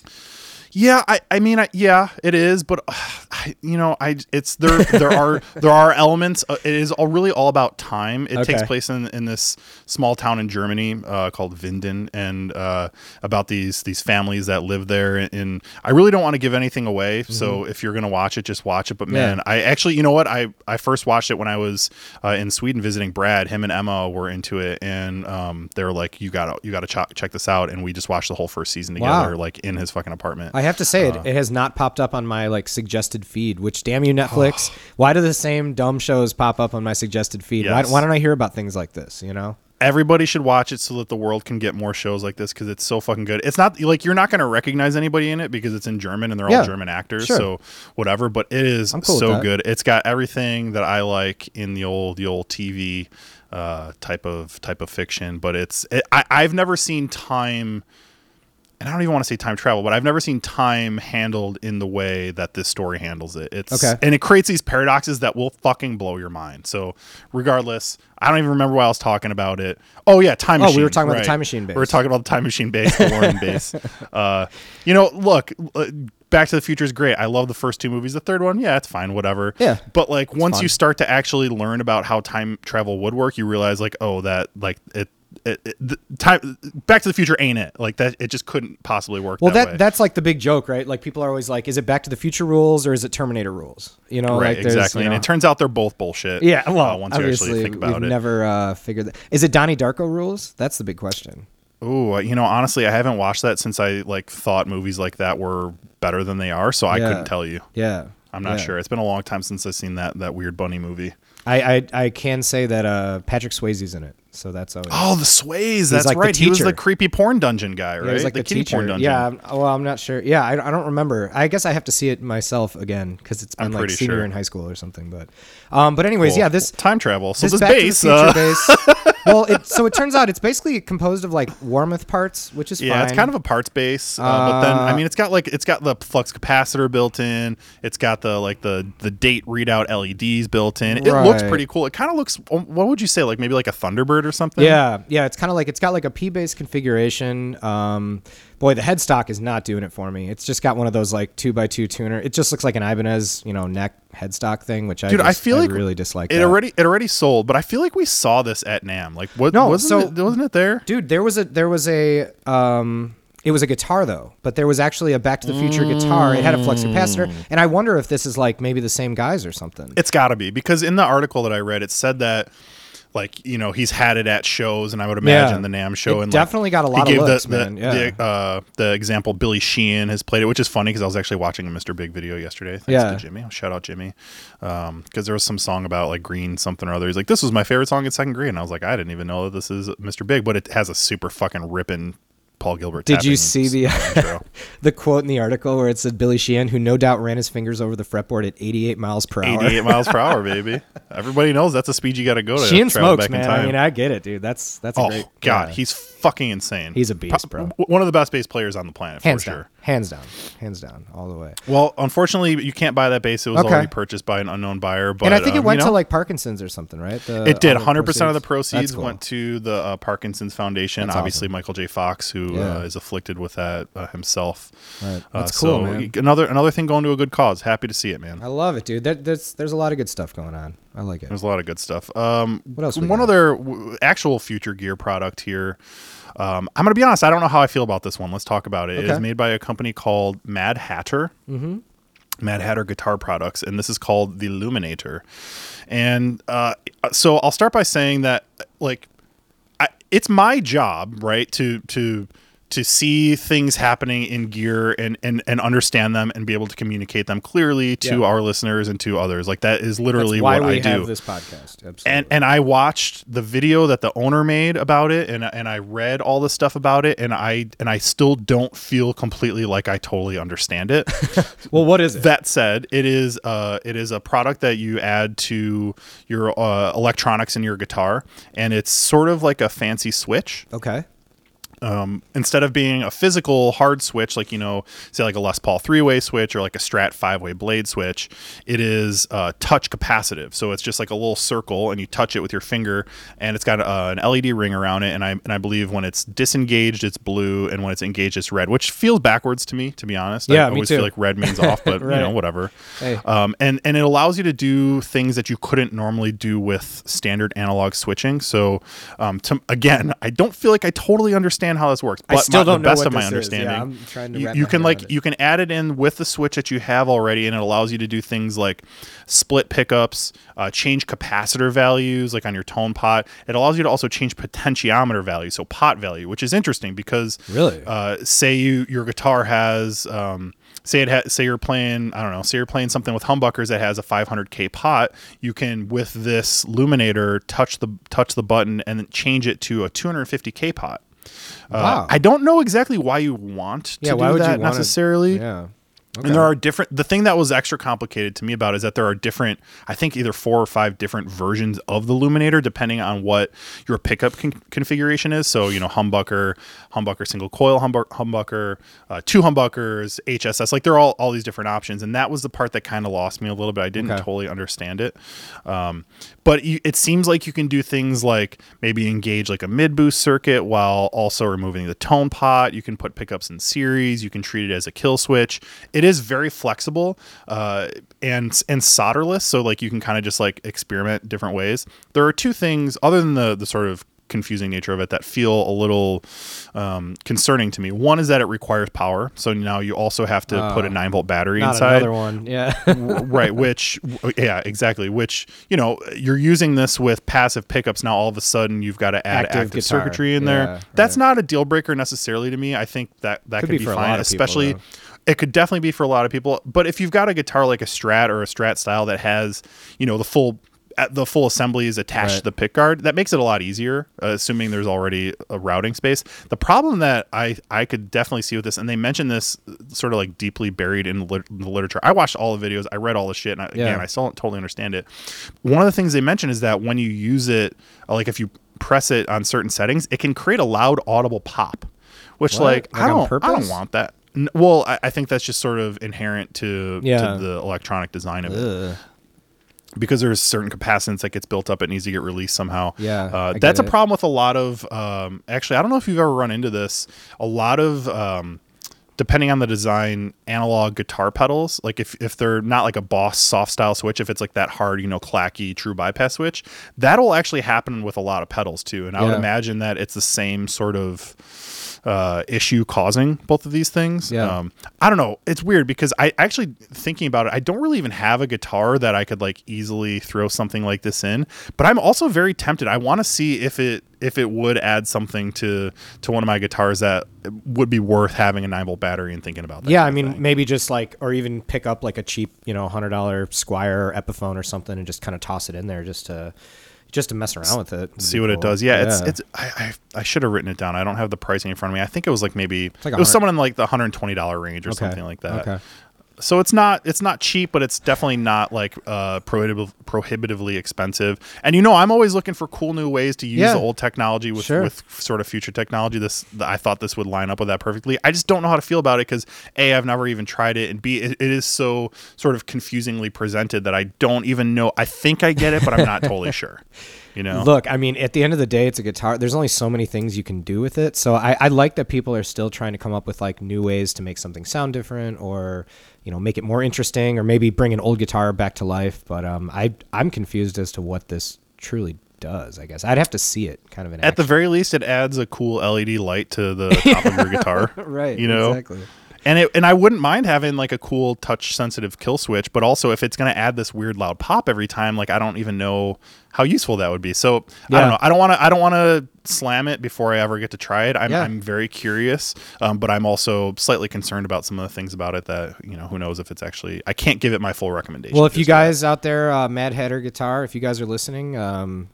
Yeah, I, I mean, I, yeah, it is, but uh, I, you know, I, it's there, there are, there are elements. Uh, it is all really all about time. It takes place in, in this small town in Germany uh, called Winden, and uh, about these these families that live there. And I really don't want to give anything away. So if you're gonna watch it, just watch it. But Mm-hmm. Yeah. man, I actually, you know what, I I first watched it when I was uh, in Sweden visiting Brad. Him and Emma were into it, and um, they were like, "You gotta, you gotta ch- check this out." And we just watched the whole first season Wow. together, like in his fucking apartment. I have to say, Uh. it, it has not popped up on my like suggested feed. Which damn you, Netflix! why do the same dumb shows pop up on my suggested feed? Yes. Why, why don't I hear about things like this? You know? everybody should watch it so that the world can get more shows like this because it's so fucking good. It's not like you're not going to recognize anybody in it because it's in German and they're Yeah, all German actors, sure. so whatever. But it is cool so good. It's got everything that I like in the old the old TV uh, type of type of fiction. But it's it, I, I've never seen time. And I don't even want to say time travel, but I've never seen time handled in the way that this story handles it. It's Okay. and it creates these paradoxes that will fucking blow your mind. So, regardless, I don't even remember why I was talking about it. Oh yeah, time machine. Oh, we were talking about the time machine bass. We were talking about the time machine bass, the Warren bass. Uh, you know, look, uh, Back to the Future is great. I love the first two movies. The third one, yeah, it's fine, whatever. Yeah. But like once fun. you start to actually learn about how time travel would work, you realize like, oh, that like it. It, it, the time Back to the Future ain't it like that? It just couldn't possibly work. Well, that, that, that's like the big joke, right? Like people are always like, "Is it Back to the Future rules or is it Terminator rules?" You know, right like exactly. you and it turns out they're both bullshit. yeah. uh, Well, once you obviously, actually think about we've it. never uh, figured that. Is it Donnie Darko rules? That's the big question. Ooh, you know, honestly, I haven't watched that since I like thought movies like that were better than they are, so I Yeah. couldn't tell you. Yeah, I'm not Yeah. sure. It's been a long time since I've seen that that weird bunny movie. I, I I can say that uh, Patrick Swayze's in it, so that's always. Oh, the Sways. That's like right. he was the creepy porn dungeon guy, right? Yeah, he was like the, kitty teacher. Yeah. I'm- Well, I'm not sure. Yeah, I, I don't remember. I guess I have to see it myself again because it's been I'm like senior sure. in high school or something. But, um, but anyways, Cool. yeah, this time travel. So this, Back bass. the uh, bass. well, it, so it turns out it's basically composed of like Warmoth parts, which is yeah, fine. it's kind of a parts bass, uh, but then I Uh, mean, it's got like it's got the flux capacitor built in. It's got the like the the date readout LEDs built in. It looks pretty cool. It kind of looks. um, What would you say? Like maybe like a Thunderbird or something. Yeah, yeah, it's kind of like it's got like a P-based configuration. Um, boy, the headstock is not doing it for me. It's just got one of those like two by two tuner. It just looks like an Ibanez, you know, neck headstock thing, which I Dude, I just- feel like really dislike. It that. already it already sold, but I feel like we saw this at NAMM. Like what? No, wasn't so- it, wasn't it there? dude there was a there was a um it was a guitar though but there was actually a back to the future guitar it had a flux capacitor and i wonder if this is like maybe the same guys or something It's got to be because in the article that I read, it said that like you know he's had it at shows, and I would imagine Yeah. the NAMM show It and definitely got a lot of gave looks, the, the, man. Yeah. the, uh, the example Billy Sheehan has played it, which is funny because I was actually watching a Mr. Big video yesterday. Thanks Yeah. to Jimmy. Shout out Jimmy because there was some song about like green something or other. He's like, "This was my favorite song in second grade," and I was like, "I didn't even know that this is Mr. Big," but it has a super fucking ripping Paul Gilbert. Did you see the the quote in the article where it said Billy Sheehan, who no doubt ran his fingers over the fretboard at 88 miles per hour? 88 miles per hour, baby. Everybody knows that's a speed you got to go to. Sheehan smokes, man. I mean, I get it, dude. That's that's a Oh great. God, yeah. he's fucking insane. He's a beast, bro. One of the best bass players on the planet, hands for down, sure. hands down, hands down, all the way. Well, unfortunately, you can't buy that bass. It was Okay. already purchased by an unknown buyer. But and I think um, it went you know, to like Parkinson's or something, right? The, it did. 100 percent of the proceeds cool. went to the uh, Parkinson's Foundation. That's Obviously, awesome. Michael J. Fox, who Yeah. uh, is afflicted with that uh, himself. Right. Uh, That's cool, so man. Another another thing going to a good cause. Happy to see it, man. I love it, dude. There, there's there's a lot of good stuff going on. I like it. There's a lot of good stuff. Um, What else One got? other w- actual future gear product here. Um, I'm going to be honest. I don't know how I feel about this one. Let's talk about it. It is made by a company called Mad Hatter. Mm-hmm. Mad Hatter Guitar Products, and this is called the Luminator. And uh, so I'll start by saying that, like, I, it's my job, right, to to to see things happening in gear and, and and understand them and be able to communicate them clearly to Yeah. our listeners and to others. Like that is literally That's why what we I do have this podcast. Absolutely. and and I watched the video that the owner made about it, and and I read all the stuff about it, and I and I still don't feel completely like I totally understand it. well, what is it? that said, it is uh it is a product that you add to your uh, electronics in your guitar, and it's sort of like a fancy switch okay. Um, instead of being a physical hard switch, like you know, say like a Les Paul three-way switch or like a Strat five-way blade switch, it is uh, touch capacitive. So it's just like a little circle, and you touch it with your finger, and it's got uh, an LED ring around it. And I and I believe when it's disengaged, it's blue, and when it's engaged, it's red, which feels backwards to me, to be honest. Yeah, I always feel like red means off, but you know, whatever. Hey. Um, and and it allows you to do things that you couldn't normally do with standard analog switching. So, um, to, again, I don't feel like I totally understand how this works. I But still my- don't the know best what of my this is. Yeah, understanding, I'm trying to you, wrap you my can head like around it. you can add it in with the switch that you have already, and it allows you to do things like split pickups, uh, change capacitor values, like on your tone pot. It allows you to also change potentiometer value, so pot value, which is interesting because Really? uh, say you your guitar has um, say it ha- say you're playing I don't know say you're playing something with humbuckers that has a 500k pot you can with this luminator touch the touch the button and change it to a 250k pot uh, Wow. I don't know exactly why you want to Yeah, do why would you that necessarily Yeah. And there are different. The thing that was extra complicated to me about is that there are different. I think either four or five different versions of the Luminator, depending on what your pickup con- configuration is. So you know, humbucker, humbucker single coil, humbucker, humbucker uh, two humbuckers, HSS. Like they're all all these different options, and that was the part that kind of lost me a little bit. I didn't Okay. totally understand it. Um, but you, it seems like you can do things like maybe engage like a mid boost circuit while also removing the tone pot. You can put pickups in series. You can treat it as a kill switch. It is very flexible uh, and and solderless, so like you can kind of just like experiment different ways. There are two things other than the the sort of confusing nature of it that feel a little um, concerning to me. One is that it requires power, so now you also have to put a nine volt battery Not inside another one. Yeah. right which yeah exactly which you know you're using this with passive pickups now all of a sudden you've got to add Active active, circuitry in Yeah, there that's right. not a deal breaker necessarily to me i think that that Could could, be be, fine people, especially though. It could definitely be for a lot of people but if you've got a guitar like a strat or a strat style that has you know the full the full assembly is attached Right. to the pick guard that makes it a lot easier uh, assuming there's already a routing space. The problem that i i could definitely see with this and they mentioned this uh, sort of like deeply buried in the, lit- the literature. I watched all the videos i read all the shit and I, again i still don't totally understand it. One of the things they mention is that when you use it uh, like if you press it on certain settings it can create a loud audible pop which What? like, Like i don't i don't want that well I, I think that's just sort of inherent to, Yeah. to the electronic design of it because there's certain capacitance that gets built up, it needs to get released somehow. Yeah, uh, that's a problem with a lot of. Um, actually, I don't know if you've ever run into this. A lot of. Um, depending on the design analog guitar pedals like if, if they're not like a boss soft style switch if it's like that hard you know clacky true bypass switch that'll actually happen with a lot of pedals too and i would imagine that it's the same sort of uh, issue causing both of these things Yeah. um, i don't know it's weird because i actually thinking about it i don't really even have a guitar that i could like easily throw something like this in but i'm also very tempted i want to see if it if it would add something to to one of my guitars that would be worth having a 9 volt battery and thinking about that Yeah, I mean, thing. maybe just like, or even pick up like a cheap, you know, hundred dollar Squier Epiphone or something, and just kind of toss it in there just to, just to mess around with it. see what it does. Yeah, it's it's. I, I I should have written it down. I don't have the pricing in front of me. I think it was like maybe like it was someone in like the hundred and twenty dollar range or Okay. something like that. Okay. So it's not it's not cheap, but it's definitely not like uh, prohibitive, prohibitively expensive. And you know, I'm always looking for cool new ways to use Yeah. the old technology with Sure. with sort of future technology. This I thought this would line up with that perfectly. I just don't know how to feel about it because a I've never even tried it, and b it, it is so sort of confusingly presented that I don't even know. I think I get it, but I'm not totally sure. You know. Look, I mean, at the end of the day, it's a guitar. There's only so many things you can do with it. So I, I like that people are still trying to come up with like new ways to make something sound different, or you know, make it more interesting, or maybe bring an old guitar back to life. But um, I I'm confused as to what this truly does. I guess I'd have to see it kind of in At the very least, it adds a cool LED light to the top of your guitar. right. You know, exactly. And it and I wouldn't mind having like a cool touch sensitive kill switch, but also if it's going to add this weird loud pop every time, like I don't even know how useful that would be. So I don't know. I don't want to. I don't want to slam it before I ever get to try it. I'm, Yeah. I'm very curious, um, but I'm also slightly concerned about some of the things about it that you know. Who knows if it's actually? I can't give it my full recommendation. Well, if you guys out there, uh, Mad Hatter Guitar, if you guys are listening, um,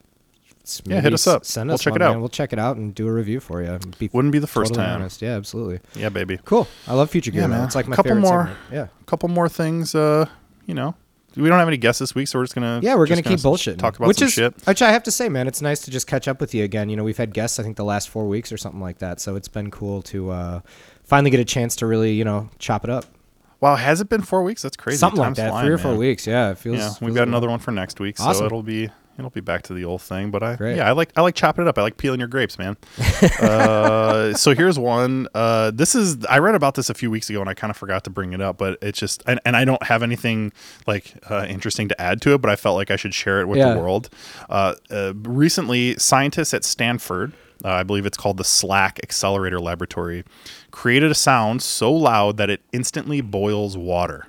Yeah, hit us up. Send We'll us check one, it out. man. We'll check it out and do a review for you. Be wouldn't be the first totally time. honest. Yeah, absolutely. Yeah, baby. Cool. I love Future Gear, Yeah, man. man. It's like my Couple favorite more. segment. Yeah. A couple more things. Uh, you know, we don't have any guests this week, so we're just gonna Yeah, we're gonna keep bullshit. Talk about which some is, shit. Which I have to say, man, it's nice to just catch up with you again. You know, we've had guests, I think, the last four weeks or something like that. So it's been cool to uh, finally get a chance to really, you know, chop it up. Wow, has it been four weeks? That's crazy. something like that, flying, three or four weeks. Yeah, it feels. Yeah, we've feels got another one for next week, so Awesome. it'll be it'll be back to the old thing. But I Great. yeah, I like I like chopping it up. I like peeling your grapes, man. uh, so here's one. Uh, this is I read about this a few weeks ago and I kind of forgot to bring it up, but it's just and, and I don't have anything like uh, interesting to add to it, but I felt like I should share it with Yeah. the world. Uh, uh, recently, scientists at Stanford. Uh, I believe it's called the SLAC Accelerator Laboratory, created a sound so loud that it instantly boils water.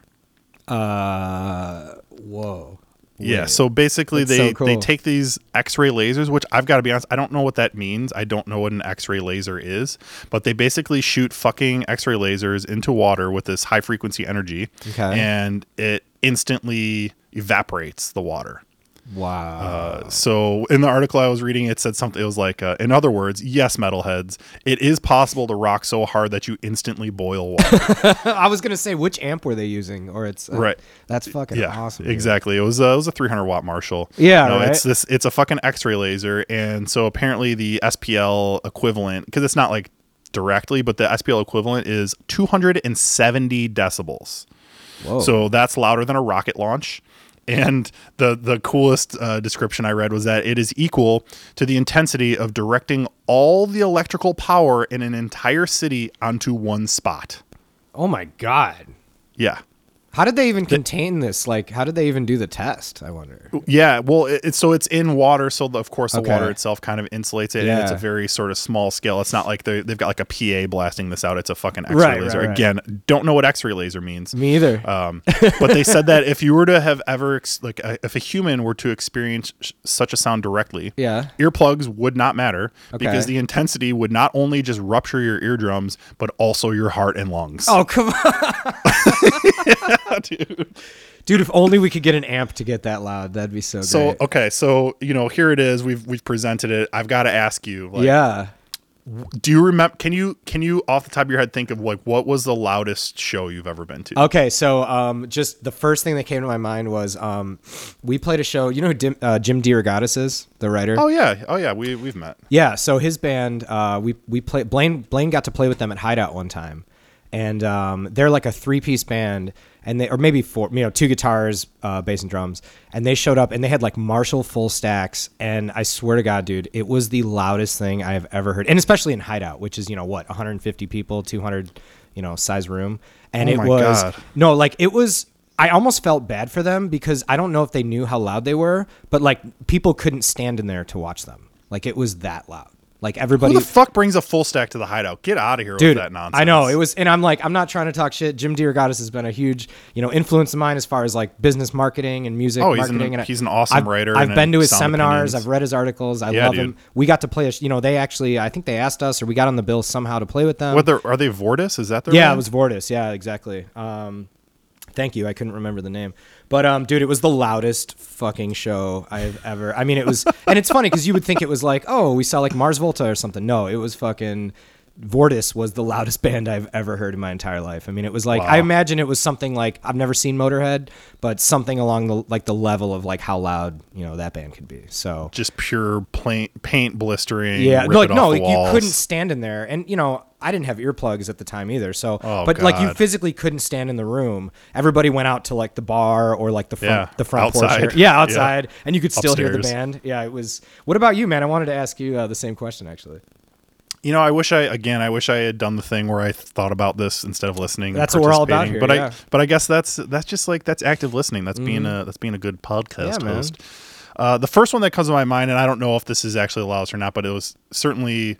Uh, whoa. Yeah. So basically, That's they so cool. they take these X-ray lasers, which I've got to be honest, I don't know what that means. I don't know what an X-ray laser is, but they basically shoot fucking X-ray lasers into water with this high frequency energy, Okay. and it instantly evaporates the water. Wow. Uh, so in the article I was reading, it said something. It was like, uh, in other words, yes, metalheads, it is possible to rock so hard that you instantly boil water. I was gonna say which amp were they using, or it's uh, Right. That's fucking yeah, awesome. dude. exactly. It was uh, it was a 300 watt Marshall. Yeah, no, right. it's this. It's a fucking X-ray laser, and so apparently the SPL equivalent, because it's not like directly, but the SPL equivalent is 270 decibels. Whoa. So that's louder than a rocket launch. And the the coolest uh, description I read was that it is equal to the intensity of directing all the electrical power in an entire city onto one spot. oh my god. Yeah. How did they even contain this? Like, how did they even do the test? I wonder. Yeah, well, it, it's so it's in water, so the, of course the Okay. water itself kind of insulates it, and it's a very sort of small scale. It's not like they they've got like a PA blasting this out. It's a fucking X-ray Right, laser. right, right. Again, don't know what X-ray laser means. Me either. Um, but they said that if you were to have ever ex- like uh, if a human were to experience sh- such a sound directly, Yeah. earplugs would not matter Okay. because the intensity would not only just rupture your eardrums but also your heart and lungs. oh come on, dude. dude! If only we could get an amp to get that loud, that'd be so. Good. So great. okay, so you know here it is. We've we've presented it. I've got to ask you. Like, yeah. Do you remember? Can you can you off the top of your head think of like what was the loudest show you've ever been to? Okay, so um, just the first thing that came to my mind was um, we played a show. You know who Dim, uh, Jim DeRogatis is, the writer. Oh yeah, oh yeah. We we've met. Yeah, so his band, uh, we we play Blaine Blaine got to play with them at Hideout one time, and um, they're like a three piece band, and they or maybe four, you know, two guitars, uh, bass and drums, and they showed up and they had like Marshall full stacks, and I swear to God, dude, it was the loudest thing I have ever heard, and especially in Hideout, which is you know what, 150 people, 200, you know, size room, and Oh it was God. no, like it was. I almost felt bad for them because I don't know if they knew how loud they were, but like people couldn't stand in there to watch them. Like it was that loud. Like everybody, Who the fuck brings a full stack to the hideout? Get out of here dude with that nonsense. i know it was and i'm like i'm not trying to talk shit jim DeRogatis has been a huge you know influence of mine as far as like business marketing and music Oh, he's an- marketing and he's an awesome I've, writer i've been to his seminars opinions. i've read his articles i Yeah, love dude. him we got to play a you know they actually i think they asked us or we got on the bill somehow to play with them What are they Vortis? Is that their yeah, band? it was Vortis. Yeah, exactly. Um, thank you. I couldn't remember the name, but um, dude, it was the loudest fucking show I've ever. I mean, it was, and it's funny because you would think it was like, oh, we saw like Mars Volta or something. No, it was fucking. Vortis was the loudest band I've ever heard in my entire life. I mean, it was like I imagine it was something like I've never seen Motorhead, but something along the like the level of like how loud you know that band could be. So just pure paint, paint blistering. yeah, like no, you couldn't stand in there, and you know I didn't have earplugs at the time either. So, Oh, but like you physically couldn't stand in the room. Everybody went out to like the bar or like the front, Yeah, the front porch. outside. area. Yeah, Yeah. outside, and you could still hear the band. Yeah, it was. What about you, man? I wanted to ask you uh, the same question actually. You know, I wish I again. I wish I had done the thing where I thought about this instead of listening. That's what we're all about here, But yeah. I, but I guess that's that's just like that's active listening. That's being a that's being a good podcast Yeah, man. host. Uh, the first one that comes to my mind, and I don't know if this is actually loudest or not, but it was certainly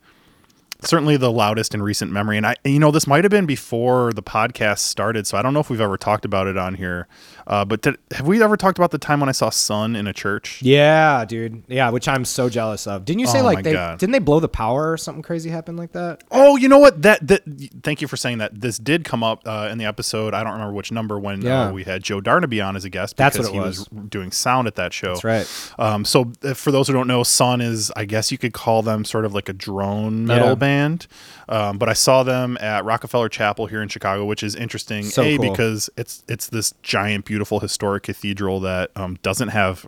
certainly the loudest in recent memory. And I, you know, this might have been before the podcast started, so I don't know if we've ever talked about it on here. Uh, but did, have we ever talked about the time when I saw Sunn in a church? Yeah, dude. Yeah, which I'm so jealous of. Didn't you say Oh, like they God. didn't they blow the power or something crazy happened like that? Oh, you know what? That that. Thank you for saying that. This did come up uh, in the episode. I don't remember which number when Yeah. uh, we had Joe Darnaby on as a guest. That's what he was. doing sound at that show. That's right. Um, so uh, for those who don't know, Sunn is, I guess you could call them sort of like a drone metal Yeah. band. Um, but I saw them at Rockefeller Chapel here in Chicago, which is interesting. So a cool. because it's it's this giant, beautiful historic cathedral that um, doesn't have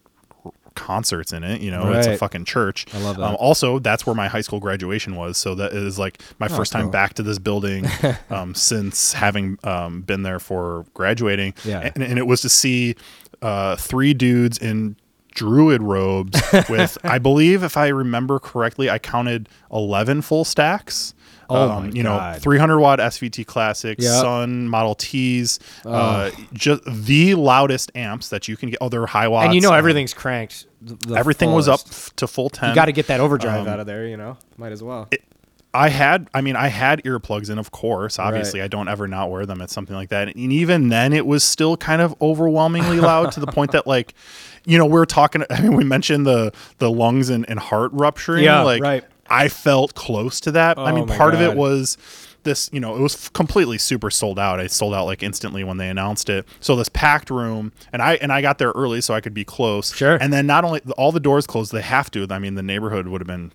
concerts in it you know it's a fucking church I love that. um, also that's where my high school graduation was so that is like my first time Oh, cool. back to this building um, since having um, been there for graduating Yeah. and, and it was to see uh, three dudes in druid robes with i believe if i remember correctly i counted 11 full stacks Oh um, you know 300 watt svt classics Yep. Sunn model t's uh, just the loudest amps that you can get oh they're high watts and you know um, everything's cranked. everything was up f- to full 10 You got to get that overdrive Um, out of there. You know, might as well. I had, I mean, I had earplugs in, of course. Obviously, Right. I don't ever not wear them. at something like that. And even then, it was still kind of overwhelmingly loud to the point that, like, you know, we are talking. I mean, we mentioned the the lungs and, and heart rupturing. Yeah, like, right. I felt close to that. I Oh mean, my part of it was this. You know, it was f- completely super sold out. I sold out like instantly when they announced it. So this packed room, and I and I got there early so I could be close. Sure. And then not only all the doors closed, they have to. I mean, the neighborhood would have been.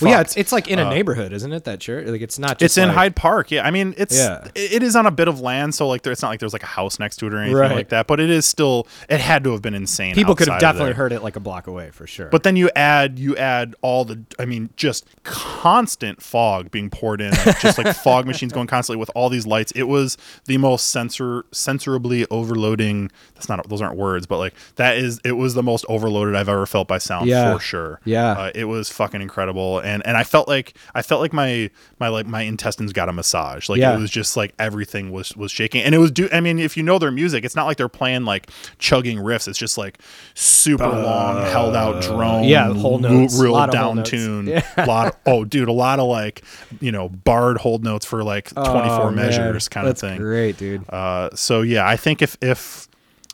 Well, yeah, it's it's like in a neighborhood, isn't it? That church, like it's not. Just It's in like- Hyde Park. Yeah, I mean, it's Yeah. it it is on a bit of land, so like there, it's not like there's like a house next to it or anything Right. like that. But it is still. It had to have been insane. People could have definitely heard it like a block away for sure. But then you add you add all the I mean just constant fog being poured in, just like fog machines going constantly with all these lights. It was the most sensor sensorably overloading. That's not those aren't words, but like that is it was the most overloaded I've ever felt by sound Yeah. for sure. Yeah. uh, it was fucking incredible, and and I felt like I felt like my my like my intestines got a massage. Like Yeah. it was just like everything was was shaking, and it was do. I mean, if you know their music, it's not like they're playing like chugging riffs. It's just like super long, held out drone. Uh, yeah, whole notes. real Lot of whole down tune. Yeah. lot of, oh, dude, a lot of like you know barred hold notes for like twenty four Oh, man. measures kind That's of thing. Great, dude. Uh, so yeah, I think if if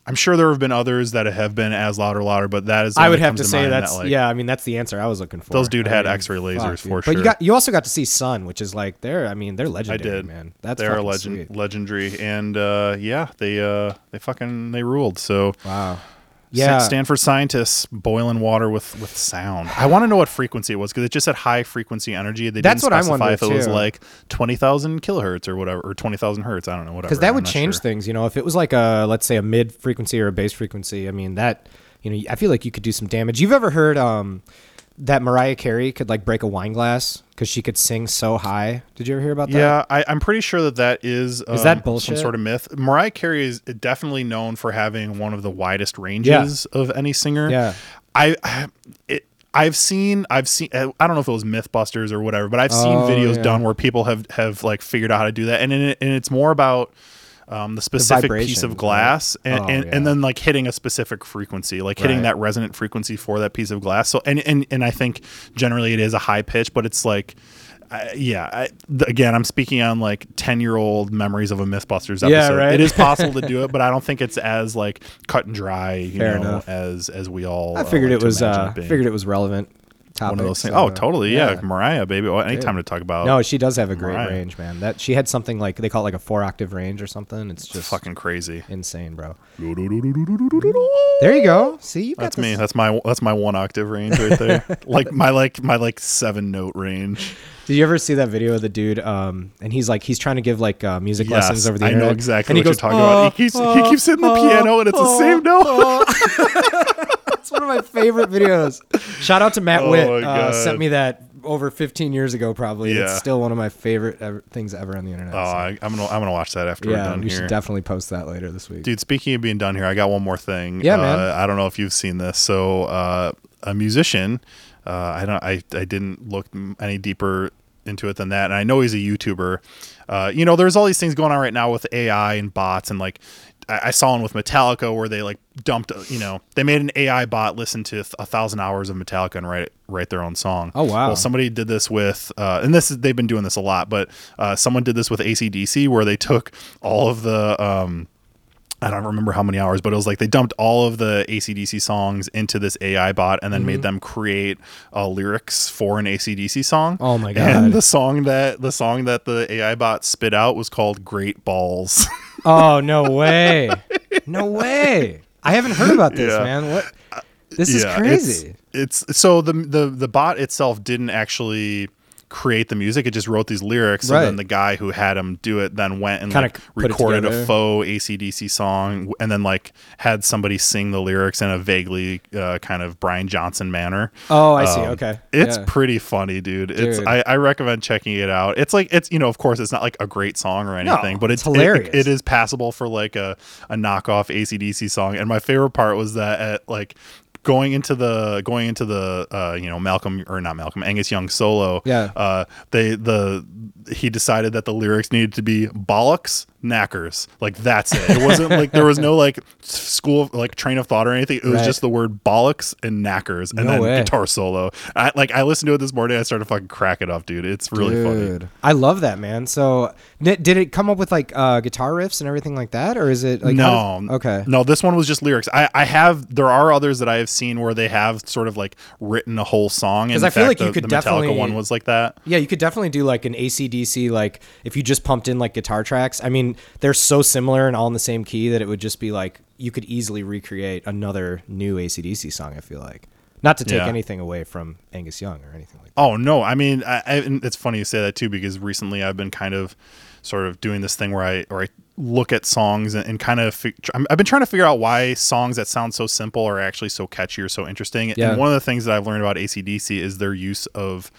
I'm sure there have been others that have been as loud or louder, but that is I would have to say that's that, like, yeah. I mean, that's the answer I was looking for. Those dude I had mean, X-ray lasers fuck, for dude. But you got you also got to see Sunn, which is like they're. I mean, they're legendary. I did, man. That's they're legend, sweet. legendary, and uh, yeah, they uh, they fucking they ruled. So Wow. Yeah. Stanford scientists boiling water with with sound. I want to know what frequency it was because it just said high frequency energy. They That's didn't what I specify wonder, if it was like twenty thousand kilohertz or whatever, or twenty thousand hertz. I don't know, whatever. because that I'm would change sure. things. You know, if it was like a let's say a mid frequency or a bass frequency, I mean that you know I feel like you could do some damage. You've ever heard um that Mariah Carey could like break a wine glass because she could sing so high. Did you ever hear about that? Yeah, I, I'm pretty sure that that is um, that bullshit? some sort of myth. Mariah Carey is definitely known for having one of the widest ranges of any singer. Yeah. I, I it, I've seen I've seen I don't know if it was MythBusters or whatever, but I've seen Oh, videos yeah. done where people have have like figured out how to do that, and it, and it's more about. Um, the specific piece of glass and. Oh, and, yeah. and then like hitting a specific frequency like hitting Right. that resonant frequency for that piece of glass so and and, and i think generally it is a high pitch but it's like I, yeah I, th- again i'm speaking on like 10 year old memories of a mythbusters episode Yeah, right. it is possible to do it but i don't think it's as like cut and dry you Fair know enough. as as we all I uh, figured like it was uh, figured it was relevant. Topic, one of those things so, oh totally yeah, mariah baby well, anytime to talk about No, she does have a great Mariah. range, man. That she had something like they call it like a four octave range or something. It's just fucking crazy insane, bro. There you go. See, you got me this. that's my that's my one octave range right there like my like my like seven note range Did you ever see that video of the dude? Um, and he's like he's trying to give like uh, music Yes, lessons over the I internet. know exactly and he what goes, you're talking about. He keeps he keeps hitting the piano and it's the same note. It's one of my favorite videos. Shout out to Matt Oh Witt. Uh, sent me that over 15 years ago, probably. Yeah. It's still one of my favorite ever, things ever on the internet. Oh, so. I, I'm gonna I'm gonna watch that after we're yeah, done we here. should definitely post that later this week. Dude, speaking of being done here, I got one more thing. Yeah, uh, man. I don't know if you've seen this. So, uh, a musician, uh, I don't, I, I didn't look any deeper into it than that, and I know he's a YouTuber. Uh, you know, there's all these things going on right now with AI and bots, and like, I, saw one with Metallica where they like dumped, you know, they made an AI bot listen to a thousand hours of Metallica and write write their own song. Oh, wow. Well, somebody did this with, uh, and this is they've been doing this a lot, but uh, someone did this with ACDC where they took all of the um, I don't remember how many hours, but it was like they dumped all of the ACDC songs into this AI bot and then Mm-hmm. made them create uh, lyrics for an ACDC song. Oh my God. And the song that the song that the AI bot spit out was called "Great Balls." Oh no way! No way! I haven't heard about this, Yeah. man. What? This is crazy. It's, it's so the the the bot itself didn't actually create the music. It just wrote these lyrics, Right. and then the guy who had him do it then went and Kinda like recorded a faux ACDC song, and then like had somebody sing the lyrics in a vaguely uh, kind of Brian Johnson manner. Oh, I see. Um, Okay, It's Yeah. pretty funny, dude. It's I, I recommend checking it out. It's like it's you know, of course it's not like a great song or anything, but it's it's, it- hilarious. it is passable for like a, a knockoff ACDC song. And my favorite part was that at like going into the going into the uh you know Malcolm or not Malcolm Angus Young solo Yeah. uh they the he decided that the lyrics needed to be bollocks knackers. Like that's it. It wasn't like there was no like school like train of thought or anything. It was Right. just the word bollocks and knackers and No then way. guitar solo. I like I listened to it this morning. I started fucking cracking up dude. It's really funny. I love that, man. So, did it come up with like uh, guitar riffs and everything like that, or is it like no. does- okay, no this one was just lyrics. I, I have there are others that i have seen where they have sort of like written a whole song. 'Cause and I feel like the, you could the Metallica definitely- one was like that. Yeah, you could definitely do like an ACDC, like if you just pumped in like guitar tracks. I mean, they're so similar and all in the same key that it would just be like you could easily recreate another new ACDC song, I feel like. Not to take Yeah. anything away from Angus Young or anything like that. Oh no, I mean, I, I, it's funny you say that too because recently I've been kind of sort of doing this thing where I or I look at songs and, and kind of fi- I've been trying to figure out why songs that sound so simple are actually so catchy or so interesting. Yeah. And one of the things that I've learned about ACDC is their use of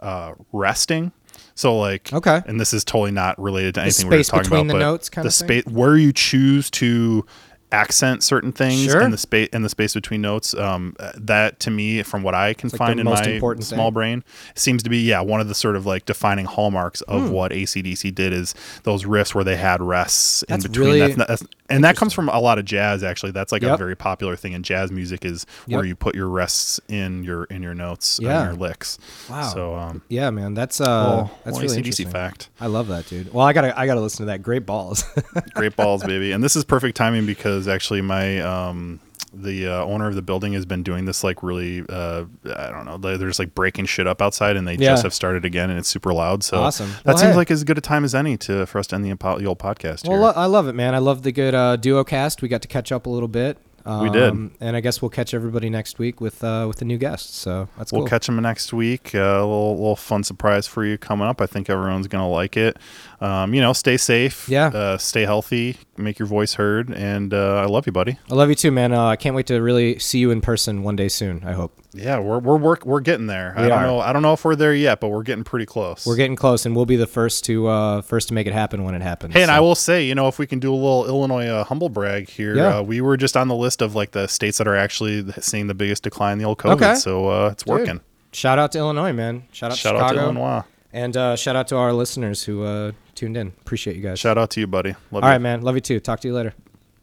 uh, resting. So like, Okay. and this is totally not related to anything we we're talking between about, the but notes kind the of space where you choose to accent certain things Sure. in the space in the space between notes um that to me from what i can like find the in my important small thing. brain seems to be yeah one of the sort of like defining hallmarks of Hmm. what acdc did is those riffs where they had rests That's in between really That's not- that's- and that comes from a lot of jazz actually that's like a very popular thing in jazz music is where you put your rests in your in your notes Yeah. and your licks Wow. so um Yeah, man, that's uh, well, that's well, really ACDC interesting. fact I love that, dude. Well, I gotta I gotta listen to that. Great balls. great balls baby and this is perfect timing because actually my um the uh, owner of the building has been doing this like really uh i don't know they're they're just like breaking shit up outside and they Yeah. just have started again and it's super loud so Awesome. that Well, seems hey. like as good a time as any to for us to end the, the old podcast well, here. lo- I love it, man. I love the good uh, duo cast. We got to catch up a little bit. Um, We did. and I guess we'll catch everybody next week with uh, with the new guests. So that's We'll cool. catch them next week. Uh, a little, little fun surprise for you coming up. I think everyone's gonna like it. Um, you know, stay safe. Yeah. Uh, stay healthy. make your voice heard. And uh, I love you, buddy. I love you too, man. Uh, I can't wait to really see you in person one day soon. I hope Yeah, we're we're work, we're getting there. I don't are. know. I don't know if we're there yet, but we're getting pretty close. we're getting close, and we'll be the first to uh, first to make it happen when it happens. Hey, and So- I will say, you know, if we can do a little Illinois uh, humble brag here, Yeah. uh, we were just on the list of like the states that are actually seeing the biggest decline in the old COVID. Okay. So uh, it's Dude, working. Shout out to Illinois, man. Shout out Shout to out Chicago. to Illinois. And uh, shout out to our listeners who uh, tuned in. Appreciate you guys. Shout out to you, buddy. Love All you. right, man. Love you too. Talk to you later.